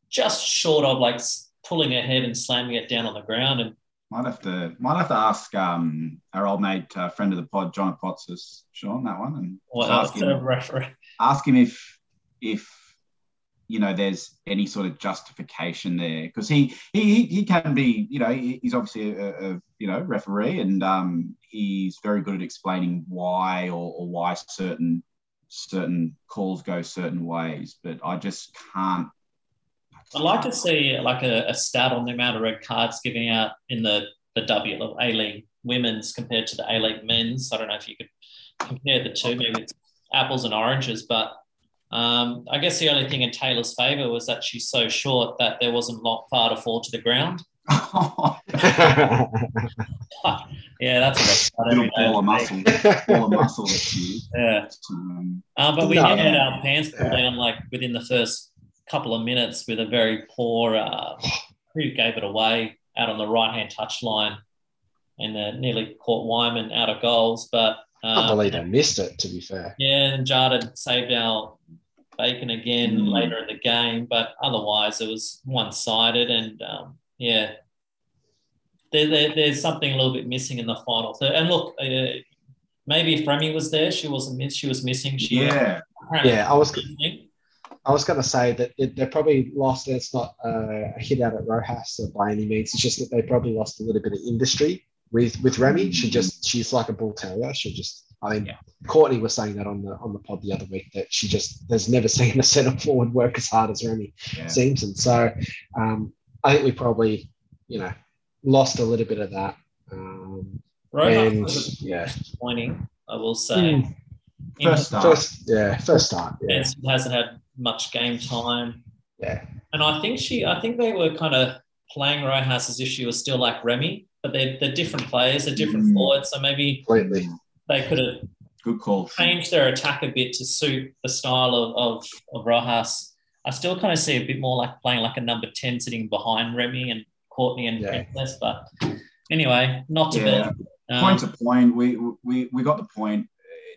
just short of like pulling her head and slamming it down on the ground. And might have to might have to ask um our old mate uh, friend of the pod John Potts Sean that one and what ask him. A referee. ask him if if you know there's any sort of justification there because he, he he can be you know he's obviously a, a you know referee and um, he's very good at explaining why or, or why certain certain calls go certain ways but I just can't I'd like to see like a, a stat on the amount of red cards giving out in the the W of A League women's compared to the A League men's. I don't know if you could compare the two. Maybe it's apples and oranges, but um, I guess the only thing in Taylor's favour was that she's so short that there wasn't a lot far to fall to the ground. yeah, that's a little ball of muscle, ball of muscle this. Yeah, Um, uh, but we No. did get our pants pulled down like within the first couple of minutes with a very poor. Uh, who gave it away out on the right hand touchline, and uh, nearly caught Whyman out of goals. But I um, believe they missed it. To be fair, Yeah, and Jardine saved our bacon again Mm. later in the game, but otherwise it was one sided. And um, yeah, there, there, there's something a little bit missing in the final third. And look, uh, maybe if Remy was there, she wasn't miss. She was missing. She yeah, apparently yeah, I was missing. I was going to say that it, they probably lost. It's not uh, a hit out at Rojas by any means. It's just that they probably lost a little bit of industry with with Remy. She just she's like a bull terrier. She just I mean, Yeah. Cortnee was saying that on the on the pod the other week that she just has never seen a centre forward work as hard as Remy yeah. seems. And so um, I think we probably you know lost a little bit of that. Um, Rojas and was yeah, disappointing, I will say. Mm. In- First start. first yeah first start yeah Benson hasn't had much game time. yeah And I think she, I think they were kind of playing Rojas as if she was still like Remy, but they're, they're different players, they're different Mm. forwards. So maybe completely. they could have Good call. changed their attack a bit to suit the style of, of, of Rojas. I still kind of see a bit more like playing like a number 10 sitting behind Remy and Cortnee and Yeah. Princess. But anyway, not to Yeah. be. Um, Point to point, we we we got the point.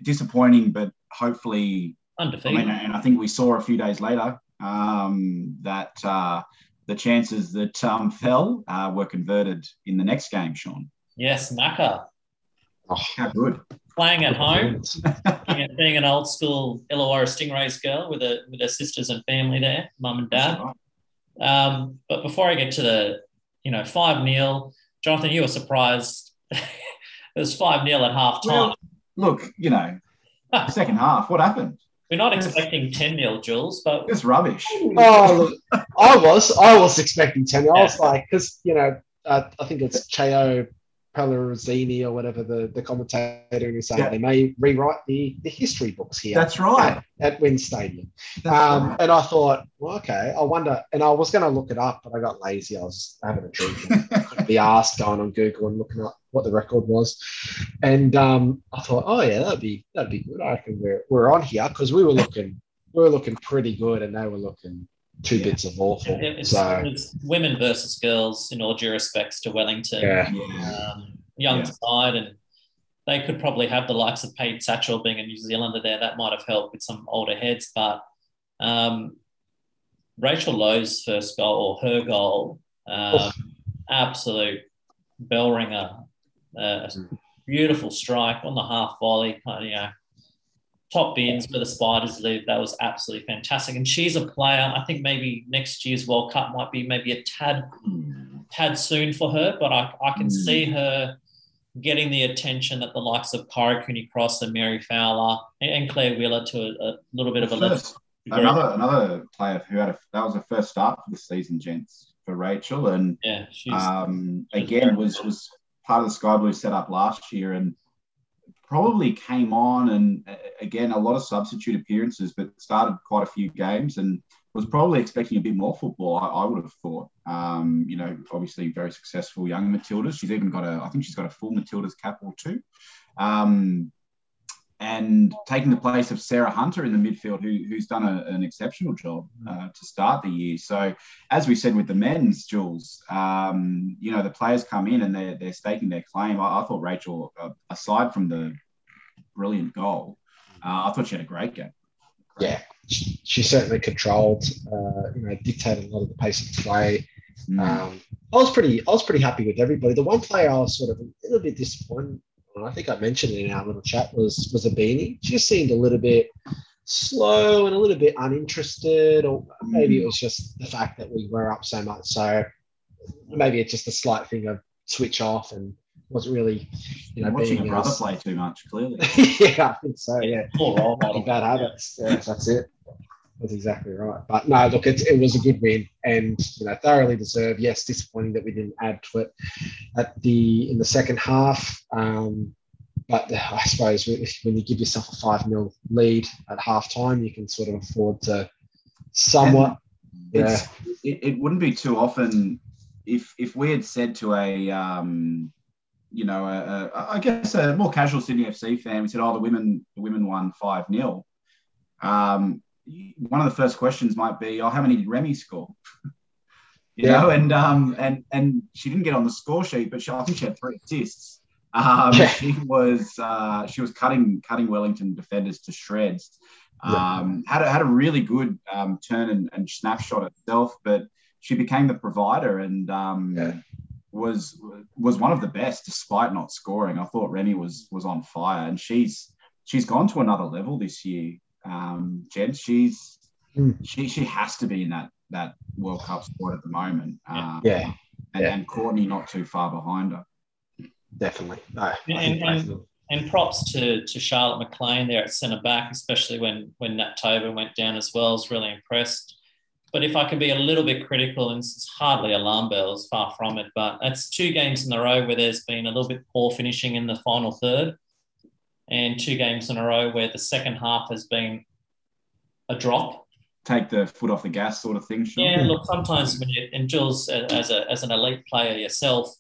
Disappointing, but hopefully I undefeated. mean, and I think we saw a few days later um, that uh, the chances that um, fell uh, were converted in the next game, Sean. yes, Naka Oh, How good. playing at home. being, being an old school Illawarra Stingrays girl with a with her sisters and family there, mum and dad. Right. Um, but before I get to the, you know, five 0 Jonathan, you were surprised. it was five 0 at half time. Well, look, you know, second half, what happened? We're not expecting ten 0 Jules, but It's rubbish. Oh, look, I was, I was expecting ten. I was like, because you know, uh, I think it's Cheo Pellerzini or whatever the, the commentator, and he's saying Yeah. they may rewrite the, the history books here That's right. at, at WIN Stadium. Um, right. and I thought, well, okay, I wonder. And I was going to look it up, but I got lazy. I was having a drink. and couldn't be asked going on Google and looking up what the record was. And um, I thought, oh yeah, that'd be that'd be good. I reckon we're we're on here because we were looking we were looking pretty good, and they were looking two Yeah. bits of awful. it, it's, so it's women versus girls in all due respects to Wellington. yeah, Yeah. um, young Yeah. side, and they could probably have the likes of Paige Satchell being a New Zealander there. That might have helped with some older heads, but um, Rachel Lowe's first goal or her goal, um, absolute bell ringer, uh, beautiful strike on the half volley, kind of, you know. Top bins where the Spiders live. That was absolutely fantastic. And she's a player. I think maybe next year's World Cup might be maybe a tad tad soon for her, but I, I can Mm. see her getting the attention that the likes of Kyra Cooney Cross and Mary Fowler and, Claire Wheeler to a, a little bit of a. First, another another player who had a that was a first start for the season, gents, for Rachel, and Yeah, she's um, again was was part of the Sky Blue setup last year, and probably came on and uh, again a lot of substitute appearances, but started quite a few games and was probably expecting a bit more football. I, I would have thought. Um, you know, obviously very successful young Matildas. She's even got a, I think she's got a full Matildas cap or two. Um, and taking the place of Sarah Hunter in the midfield, who, who's done a, an exceptional job uh, to start the year. So, as we said with the men's, Jules, um, you know, the players come in and they're, they're staking their claim. I, I thought Rachel, uh, aside from the brilliant goal, uh, I thought she had a great game. yeah. She, she certainly controlled, uh, you know, dictated a lot of the pace of play. Mm. Um, I was pretty, I was pretty happy with everybody. The one player I was sort of a little bit disappointed. And I think I mentioned it in our little chat was was Ibini. She just seemed a little bit slow and a little bit uninterested, or maybe it mm. was just the fact that we were up so much. So maybe it's just a slight thing of switch off and wasn't really, you know, watching Ibini brother as- play too much, clearly. yeah, I think so. Yeah, model. bad habits. Yeah, that's it. That's exactly right. But no, look, it, it was a good win, and you know, thoroughly deserved. Yes, disappointing that we didn't add to it at the in the second half. Um, but I suppose when you give yourself a five 0 lead at half time, you can sort of afford to somewhat. Yeah, it, it wouldn't be too often if if we had said to a um, you know, a, a, I guess a more casual Sydney FC fan, we said, "Oh, the women, the women won five 0 um, One of the first questions might be, "Oh, how many did Remy score?" you yeah. know, and um, and and she didn't get on the score sheet, but she, I think she had three assists. Um, yeah. She was uh, she was cutting cutting Wellington defenders to shreds. Um, yeah. had a, had a really good um, turn and, and snapshot itself, but she became the provider and um, yeah. was was one of the best despite not scoring. I thought Remy was was on fire, and she's she's gone to another level this year. Um, Jen, she's mm. she she has to be in that that World Cup squad at the moment. Um, yeah, and, yeah. and Cortnee not too far behind her. Definitely, no. And, and, and, props to to Charlotte McLean there at centre back, especially when when Nat Tobin went down as well. I was really impressed. But if I can be a little bit critical, and it's hardly alarm bells, far from it, but it's two games in a row where there's been a little bit poor finishing in the final third, and two games in a row where the second half has been a drop. Take the foot off the gas, sort of thing. Sure. Yeah, look, sometimes when you and Jules, as a as an elite player yourself,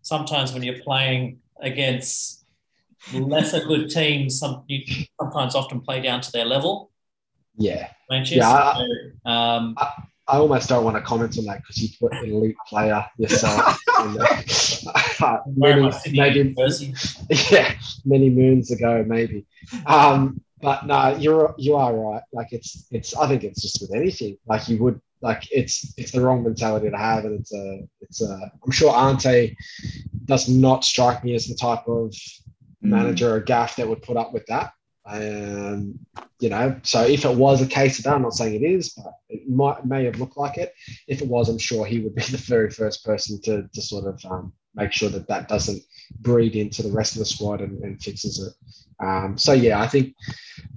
sometimes when you're playing against lesser good teams, some you sometimes often play down to their level. Yeah. Manchester. Yeah. I, um, I, I, almost don't want to comment on that because you put an elite player yourself. in uh, many, maybe, yeah, many moons ago, maybe. Um, but no, you're you are right. Like it's it's. I think it's just with anything. Like you would like it's it's the wrong mentality to have, and it's a it's a. I'm sure Ante does not strike me as the type of mm. manager or gaff that would put up with that. Um, you know, so if it was a case of that, I'm not saying it is, but it might may have looked like it. If it was, I'm sure he would be the very first person to, to sort of um, make sure that that doesn't breed into the rest of the squad and, and fixes it. Um, so yeah, I think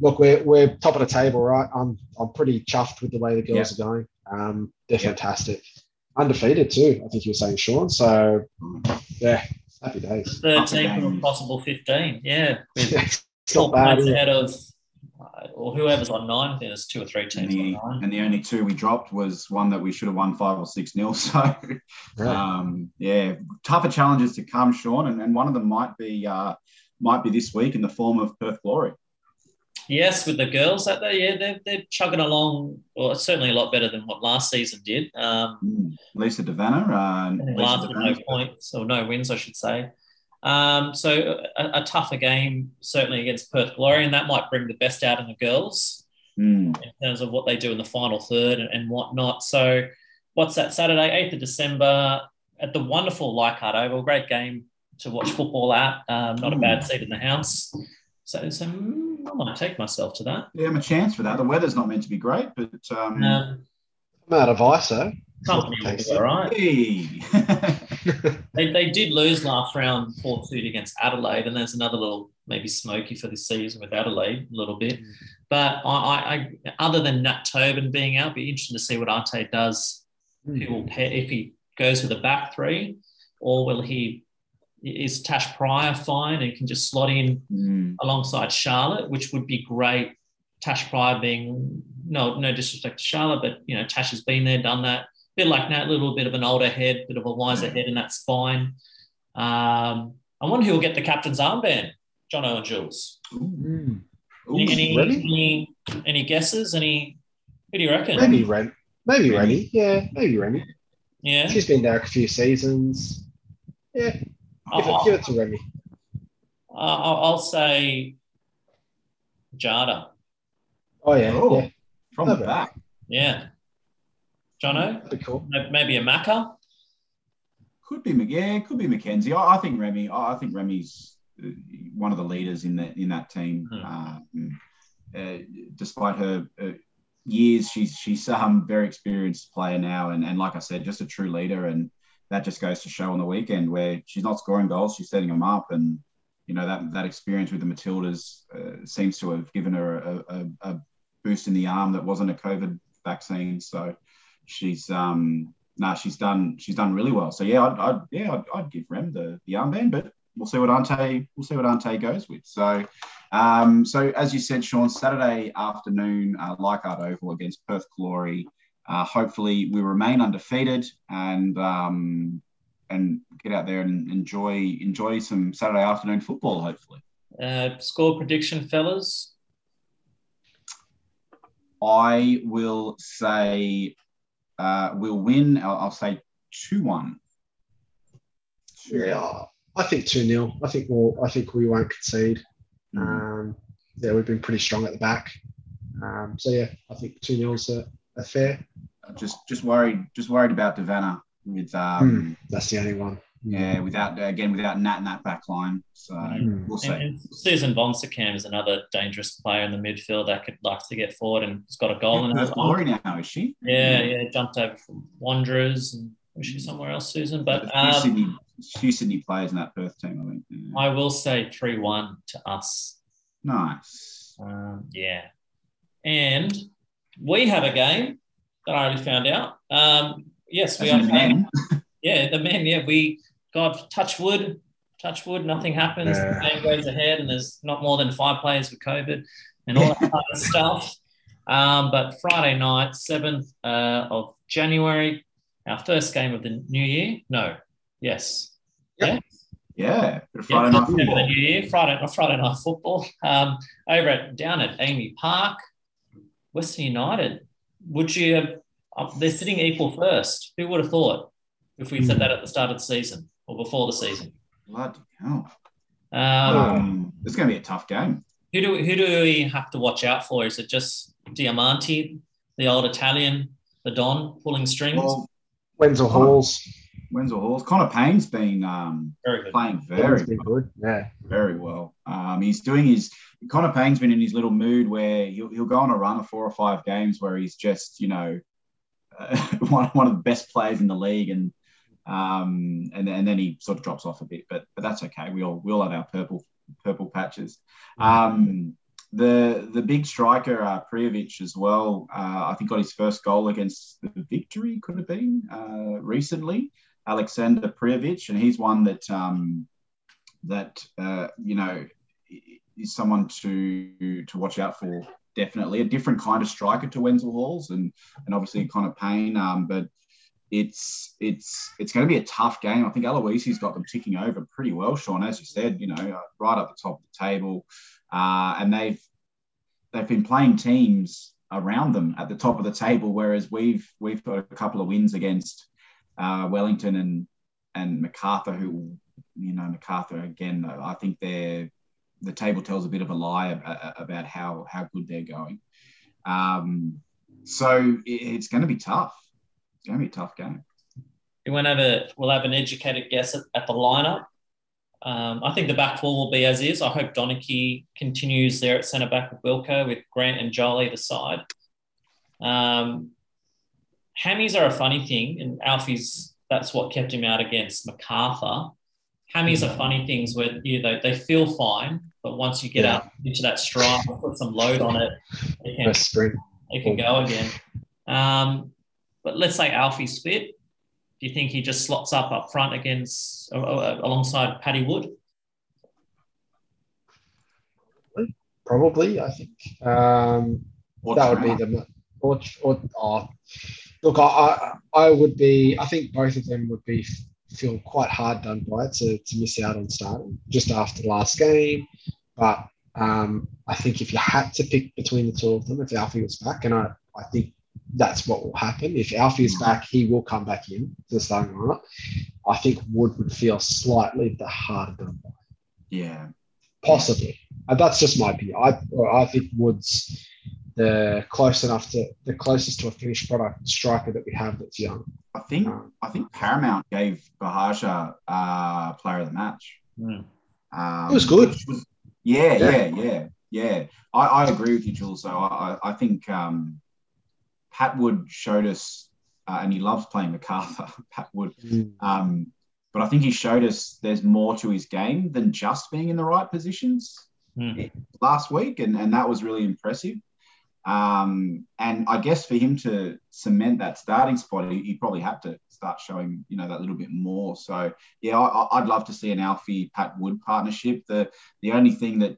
look, we're, we're top of the table, right? I'm I'm pretty chuffed with the way the girls are going. Um, they're fantastic, undefeated too. I think you were saying, Sean. So yeah, happy days. Thirteen from a possible fifteen. Yeah, it's not bad. Ahead of uh, or whoever's on nine. I think there's two or three teams and the, on nine. And the only two we dropped was one that we should have won five or six nil. So, right. um, yeah, tougher challenges to come, Sean, and, and one of them might be uh, might be this week in the form of Perth Glory. Yes, with the girls, that they yeah they're, they're chugging along. Well, it's certainly a lot better than what last season did. Um, mm. Lisa De Vanna, uh, last no points or no wins, I should say. Um, so a, a, tougher game, certainly against Perth Glory, and that might bring the best out in the girls mm. in terms of what they do in the final third and, and whatnot. So what's that? Saturday, 8th of December at the wonderful Leichhardt Oval. Great game to watch football at. Um, not a bad seat in the house. So, so mm, I might take myself to that. Yeah, I'm a chance for that. The weather's not meant to be great, but um, um I'm out of ISO. Company will be all right. Hey. they, they did lose last round 4 2 against Adelaide, and there's another little maybe smoky for this season with Adelaide a little bit. But I, I, I other than Nat Tobin being out, be interesting to see what Ante does. Mm. He will pair, if he goes with a back three, or will he is Tash Prior fine and can just slot in mm. alongside Charlotte, which would be great. Tash Prior being no no disrespect to Charlotte, but you know Tash has been there, done that bit like that, a little bit of an older head, bit of a wiser head, and that's fine. Um, I wonder who will get the captain's armband, John and Jules. Ooh. Ooh, any, any, any, guesses? Any? Who do you reckon? Maybe Ren. Maybe Rennie. Yeah, maybe Rennie. Yeah. She's been there a few seasons. Yeah. Give, it, give it to Remy. Uh, I'll say Jada. Oh yeah, oh, yeah. From the back. Yeah. Jono? Be cool. Maybe a Macca? Could be, yeah, could be Mackenzie. I, I think Remy. I think Remy's uh, one of the leaders in that in that team. Hmm. Um, uh, despite her uh, years, she's she's um very experienced player now, and and like I said, just a true leader. And that just goes to show on the weekend where she's not scoring goals, she's setting them up, and you know that that experience with the Matildas uh, seems to have given her a, a, a, boost in the arm that wasn't a COVID vaccine. So she's um nah, she's done she's done really well. So yeah, I'd, I'd yeah I'd, I'd, give Rem the the armband, but we'll see what Ante we'll see what Ante goes with. So um so as you said, Sean, Saturday afternoon, uh, Leichhardt Oval against Perth Glory. uh, hopefully we remain undefeated and um, and get out there and enjoy enjoy some Saturday afternoon football. Hopefully, Uh, score prediction, fellas. I will say uh, we'll win. I'll, I'll say two one. Yeah, I think two 0 I think we'll. I think we won't concede. Um, yeah, we've been pretty strong at the back. Um, so yeah, I think two 0 is a, a fair. Just just worried just worried about De Vanna with Hmm. um, That's the only one. Yeah without again without Nat in that back line. So Mm. we'll see. And, and Susan Bonsercam is another dangerous player in the midfield that could like to get forward and has got a goal in her Perth Glory now, is she? Yeah, yeah, jumped over from Wanderers and was she somewhere else, Susan? But a few, um, Sydney, few Sydney players in that Perth team, I think. Yeah. I will say 3 1 to us. nice. Um, yeah. And we have a game that I already found out. Um, yes, we are playing. Yeah, the men, yeah, we got touch wood, touch wood, nothing happens. Yeah. The game goes ahead, and there's not more than five players with COVID and all that kind of stuff. Um, but Friday night, 7th uh, of January, our first game of the new year. No, yes. Yep. yeah, bit of Yeah, Friday night first the football. new year, Friday, not Friday night football. Um, over at down at AAMI Park, Western United. Would you have? Uh, they're sitting equal first. Who would have thought if we said that at the start of the season or before the season? Bloody hell. Um, Um, it's going to be a tough game. who do who do we have to watch out for? Is it just Diamanti, the old Italian, the Don pulling strings? Well, Wenzel Halls. Wenzel Halls. Connor Pain's been um, Very good. playing Very very, been good. Yeah. very well. Um, he's doing his. Connor Pain's been in his little mood where he'll, he'll go on a run of four or five games where he's just, you know, uh, one, one of the best players in the league, and um, and and then he sort of drops off a bit, but but that's okay. We all we all have our purple purple patches. Um, the the big striker uh, as well. Uh, I think got his first goal against the Victory. Could have been uh, recently. Alexander Prijovic, and he's one that um, that uh, you know is someone to to watch out for. Definitely a different kind of striker to Wenzel Halls, and and obviously kind of pain, Um, but it's it's it's going to be a tough game. I think Aloisi's got them ticking over pretty well, Sean, as you said. You know, uh, right up the top of the table, uh, and they've they've been playing teams around them at the top of the table, whereas we've we've got a couple of wins against uh, Wellington and and Macarthur, who you know Macarthur again. I think they're the table tells a bit of a lie about, how how good they're going. Um, so it's going to be tough. It's going to be a tough game. We won't have a, we'll have an educated guess at, at the lineup. Um, I think the back four will be as is. I hope Donachie continues there at centre back with Wilco with Grant and Joel either side. Um, hammies are a funny thing, and Alfie's that's what kept him out against Macarthur. Hammies are funny things where you know they feel fine, but once you get Yeah. out into that stride and put some load on it, it can, it can go again. Um, but let's say Alfie's fit. Do you think he just slots up up front against uh, uh, alongside Paddy Wood? Probably, I think. Um, Or that would be the or, or oh, look. I, I I would be. I think both of them would be feel quite hard done by it to, to miss out on starting just after the last game. But um, I think if you had to pick between the two of them, if Alfie was back, and I, I think that's what will happen. If Alfie is back, he will come back in to the starting lineup. I think Wood would feel slightly the harder done by, Yeah. possibly. And that's just my opinion. I I think Wood's the close enough to the closest to a finished product striker that we have that's young. I think Um, I think Paramount gave Buhagiar uh, player of the match. Um, It was good. was- yeah, Yeah. yeah, yeah, yeah. I, I agree with you, Jules. So I, I I think um, Pat Wood showed us, uh, and he loves playing Macarthur. Pat Wood, um, but I think he showed us there's more to his game than just being in the right positions Hmm. last week, and, and that was really impressive. Um, and I guess for him to cement that starting spot, he, he probably had to start showing, you know, that little bit more. So yeah, I, I'd love to see an Alfie Pat Wood partnership. The the only thing that,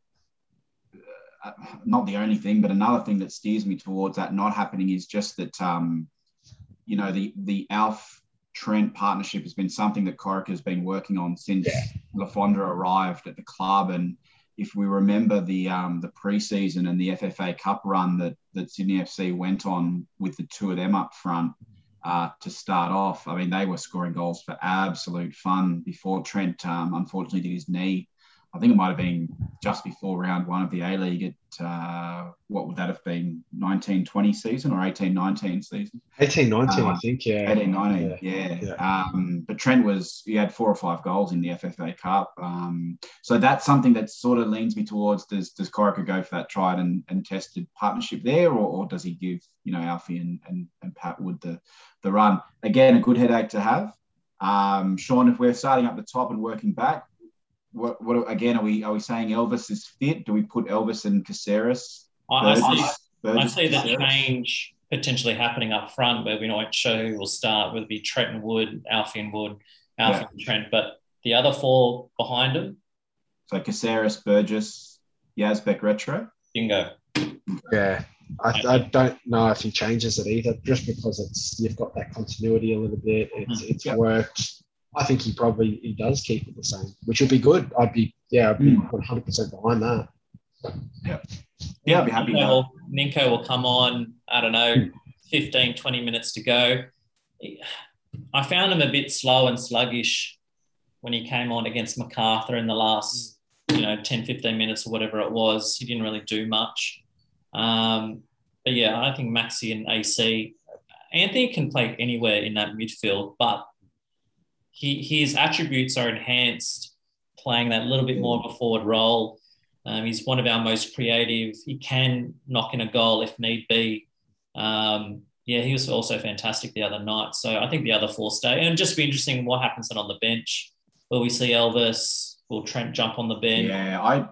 not the only thing, but another thing that steers me towards that not happening is just that um, you know, the the Alf Trent partnership has been something that Corica has been working on since Yeah. Le Fondre arrived at the club. And if we remember the um, the preseason and the FFA Cup run that that Sydney FC went on with the two of them up front uh, to start off, I mean, they were scoring goals for absolute fun before Trent um, unfortunately did his knee. I think it might have been just before round one of the A League at uh, what would that have been 19 20 season or 18 19 season? 18, 19, I Uh, think. Yeah. 18 19, Yeah. yeah. Um, but Trent was, he had four or five goals in the FFA Cup. Um, so that's something that sort of leans me towards does, does Corica go for that tried and, and tested partnership there, or, or does he give, you know, Alfie and, and, and Pat Wood the, the run? Again, a good headache to have. Um, Sean, if we're starting up the top and working back, what, what again are we are we saying Elvis is fit? Do we put Elvis and Caceres? I, I see, Burgess, I Burgess, see the Caceres? change potentially happening up front where we might show who will start, whether it be Trenton Wood, Alfie and Wood, Alfie Yeah. and Trent. But the other four behind him, So Caceres, Burgess, Yazbek Retre. bingo. Yeah. I, I don't know if he changes it either, just because it's you've got that continuity a little bit. It's mm. it's Yeah. worked. I think he probably he does keep it the same, which would be good. I'd be yeah, I'd be Mm. one hundred percent behind that. Yeah, yeah, I'd be happy with Ninko will, Ninko will come on, I don't know, 15, 20 minutes to go. I found him a bit slow and sluggish when he came on against Macarthur in the last, you know, 10, 15 minutes or whatever it was. He didn't really do much. Um, but yeah, I think Maxi and AC, Anthony can play anywhere in that midfield, but he, his attributes are enhanced playing that little bit more of a forward role. Um, he's one of our most creative. He can knock in a goal if need be. Um, yeah, he was also fantastic the other night. So I think the other four stay. And just be interesting what happens then on the bench. Will we see Elvis? Will Trent jump on the bench? Yeah, I,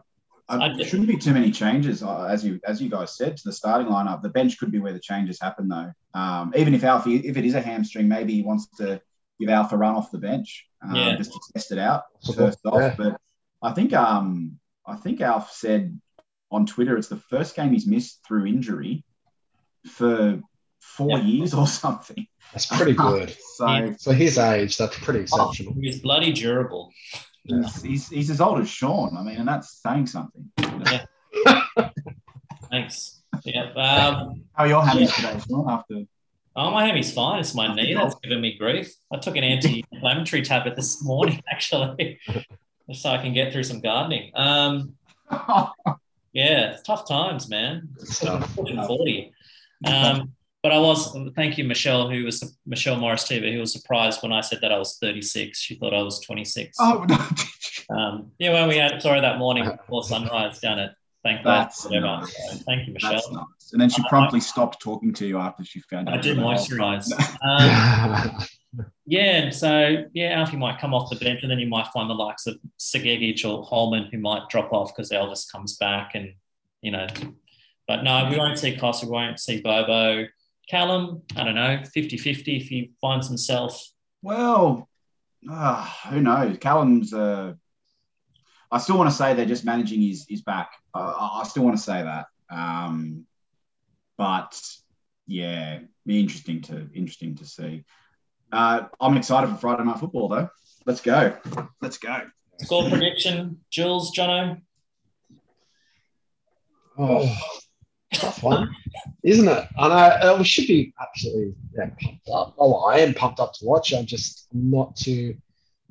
I, shouldn't be too many changes, uh, as you as you guys said, to the starting lineup. The bench could be where the changes happen, though. Um, even if Alfie, if it is a hamstring, maybe he wants to give Alfie a run off the bench um, Yeah. just to test it out first off. yeah. But I think um, I think Alf said on Twitter it's the first game he's missed through injury for four Yeah. years or something. That's pretty good so Yeah. for his age. That's pretty exceptional. He's bloody durable. he's, he's, he's as old as Sean. I mean, and that's saying something. Thanks. Yeah. Um, How are you your hammies today, Sean? After oh, my hammy's fine. It's my knee that's giving me grief. I took an anti-inflammatory tablet this morning, actually, just so I can get through some gardening. Um, yeah, it's tough times, man. 40. Um, but I was, thank you, Michelle, who was Michelle Morris TV, who was surprised when I said that I was 36. She thought I was 26. oh no. Um, yeah, when we had, sorry that morning before sunrise down at Thank That's Whatever. nice. Thank you, Michelle. That's nice. And then she promptly stopped talking to you after she found out. I did you were old. moisturize. Um, yeah, and so yeah, Alfie might come off the bench, and then you might find the likes of Segecic or Holman who might drop off because Elvis comes back, and you know. But no, we won't see Kosta, we won't see Bobo. Callum, I don't know, 50 50 if he finds himself. Well, ah, who knows? Callum's. Uh, I still want to say they're just managing his his back. I I still want to say that. Um, but yeah, be interesting to interesting to see. Uh, I'm excited for Friday night football though. Let's go. Let's go. Score prediction, Jules, Jono. oh, tough one, isn't it? And I, uh, we should be absolutely yeah, pumped up. Oh, I am pumped up to watch. I'm just not too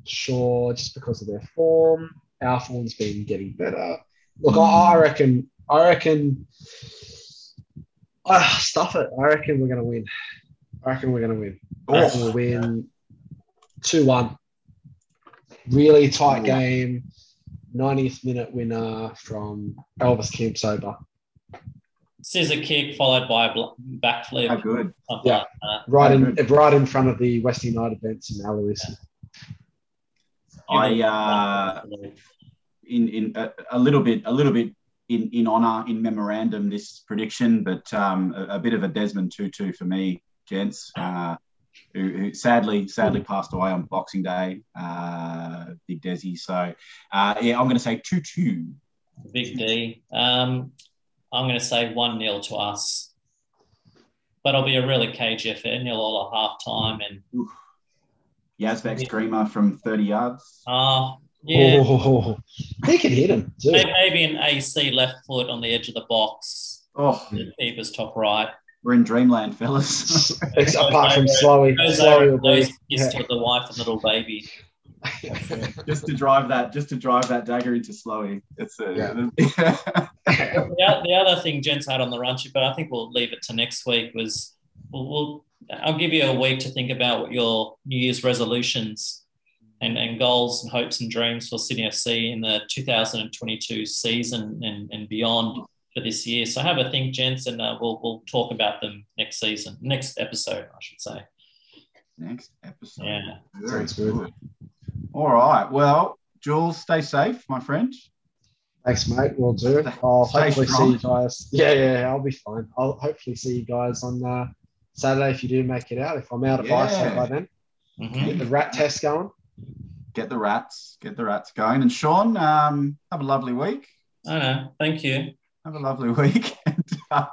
sure just because of their form. Our form's been getting better. Look, I, I reckon. I reckon. Ah, stuff it. I reckon we're going to win. I reckon we're going to win. I reckon we'll win 2 1. Really tight Ooh. game. 90th minute winner from Elvis Kamsoba. Scissor kick followed by a bl- How backflip. good. Yeah. like that. Right in Good. right in front of the West United bench in Aloisi. I uh, in in a, a little bit a little bit in in honor in memorandum this prediction, but um, a, a bit of a Desmond Tutu for me, gents. Uh, who, who sadly sadly passed away on Boxing Day, uh, Big Desi. So uh, yeah, I'm going to say two two. Big D. Um, I'm going to say 1 0 to us. but it'll be a really cage effort. Nil all at half time, and Yazbek's screamer from 30 yards. ah, yeah, Oh, he can hit him too. Maybe an AC left foot on the edge of the box. Oh, The keeper's top right. we're in dreamland, fellas. Apart from Slowey. Goes Slowey will and blows be. a kiss to the wife and little baby. just to drive that, just to drive that dagger into Slowy. It's a, Yeah. The, o- the other thing Gents had on the run sheet, but I think we'll leave it to next week, was we'll, we'll I'll give you a week to think about what your New Year's resolutions and, and goals and hopes and dreams for Sydney FC in the 2022 season and, and beyond for this year. So have a think, gents, and uh, we'll we'll talk about them next season, next episode, I should say. Next episode. Yeah. Very Sounds good. good. All right. Well, Jules, stay safe, my friend. Thanks, mate. We'll do. I'll Stay hopefully strong. see you guys. Yeah, yeah, I'll be fine. I'll hopefully see you guys on uh, Saturday if you do make it out. If I'm out of Yeah. ISO by then, Mhm. get the rat test going. Get the rats, get the rats going. And Sean, um, have a lovely week. I know. Thank you. Have a lovely week. and, uh,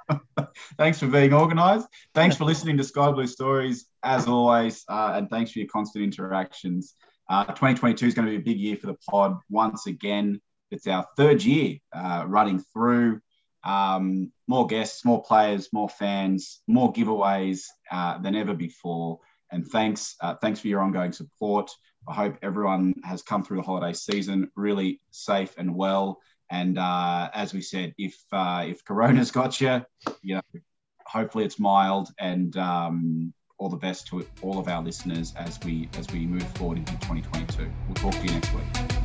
thanks for being organised. Thanks for listening to Sky Blue Stories, as always. Uh, and thanks for your constant interactions. Uh, 2022 is going to be a big year for the pod once again. It's our third year uh, running through. Um, more guests, more players, more fans, more giveaways uh, than ever before. And thanks, uh, thanks for your ongoing support. I hope everyone has come through the holiday season really safe and well. And uh, as we said, if uh, if Corona's got you, you know, hopefully it's mild. And um, all the best to all of our listeners as we as we move forward into 2022. We'll talk to you next week.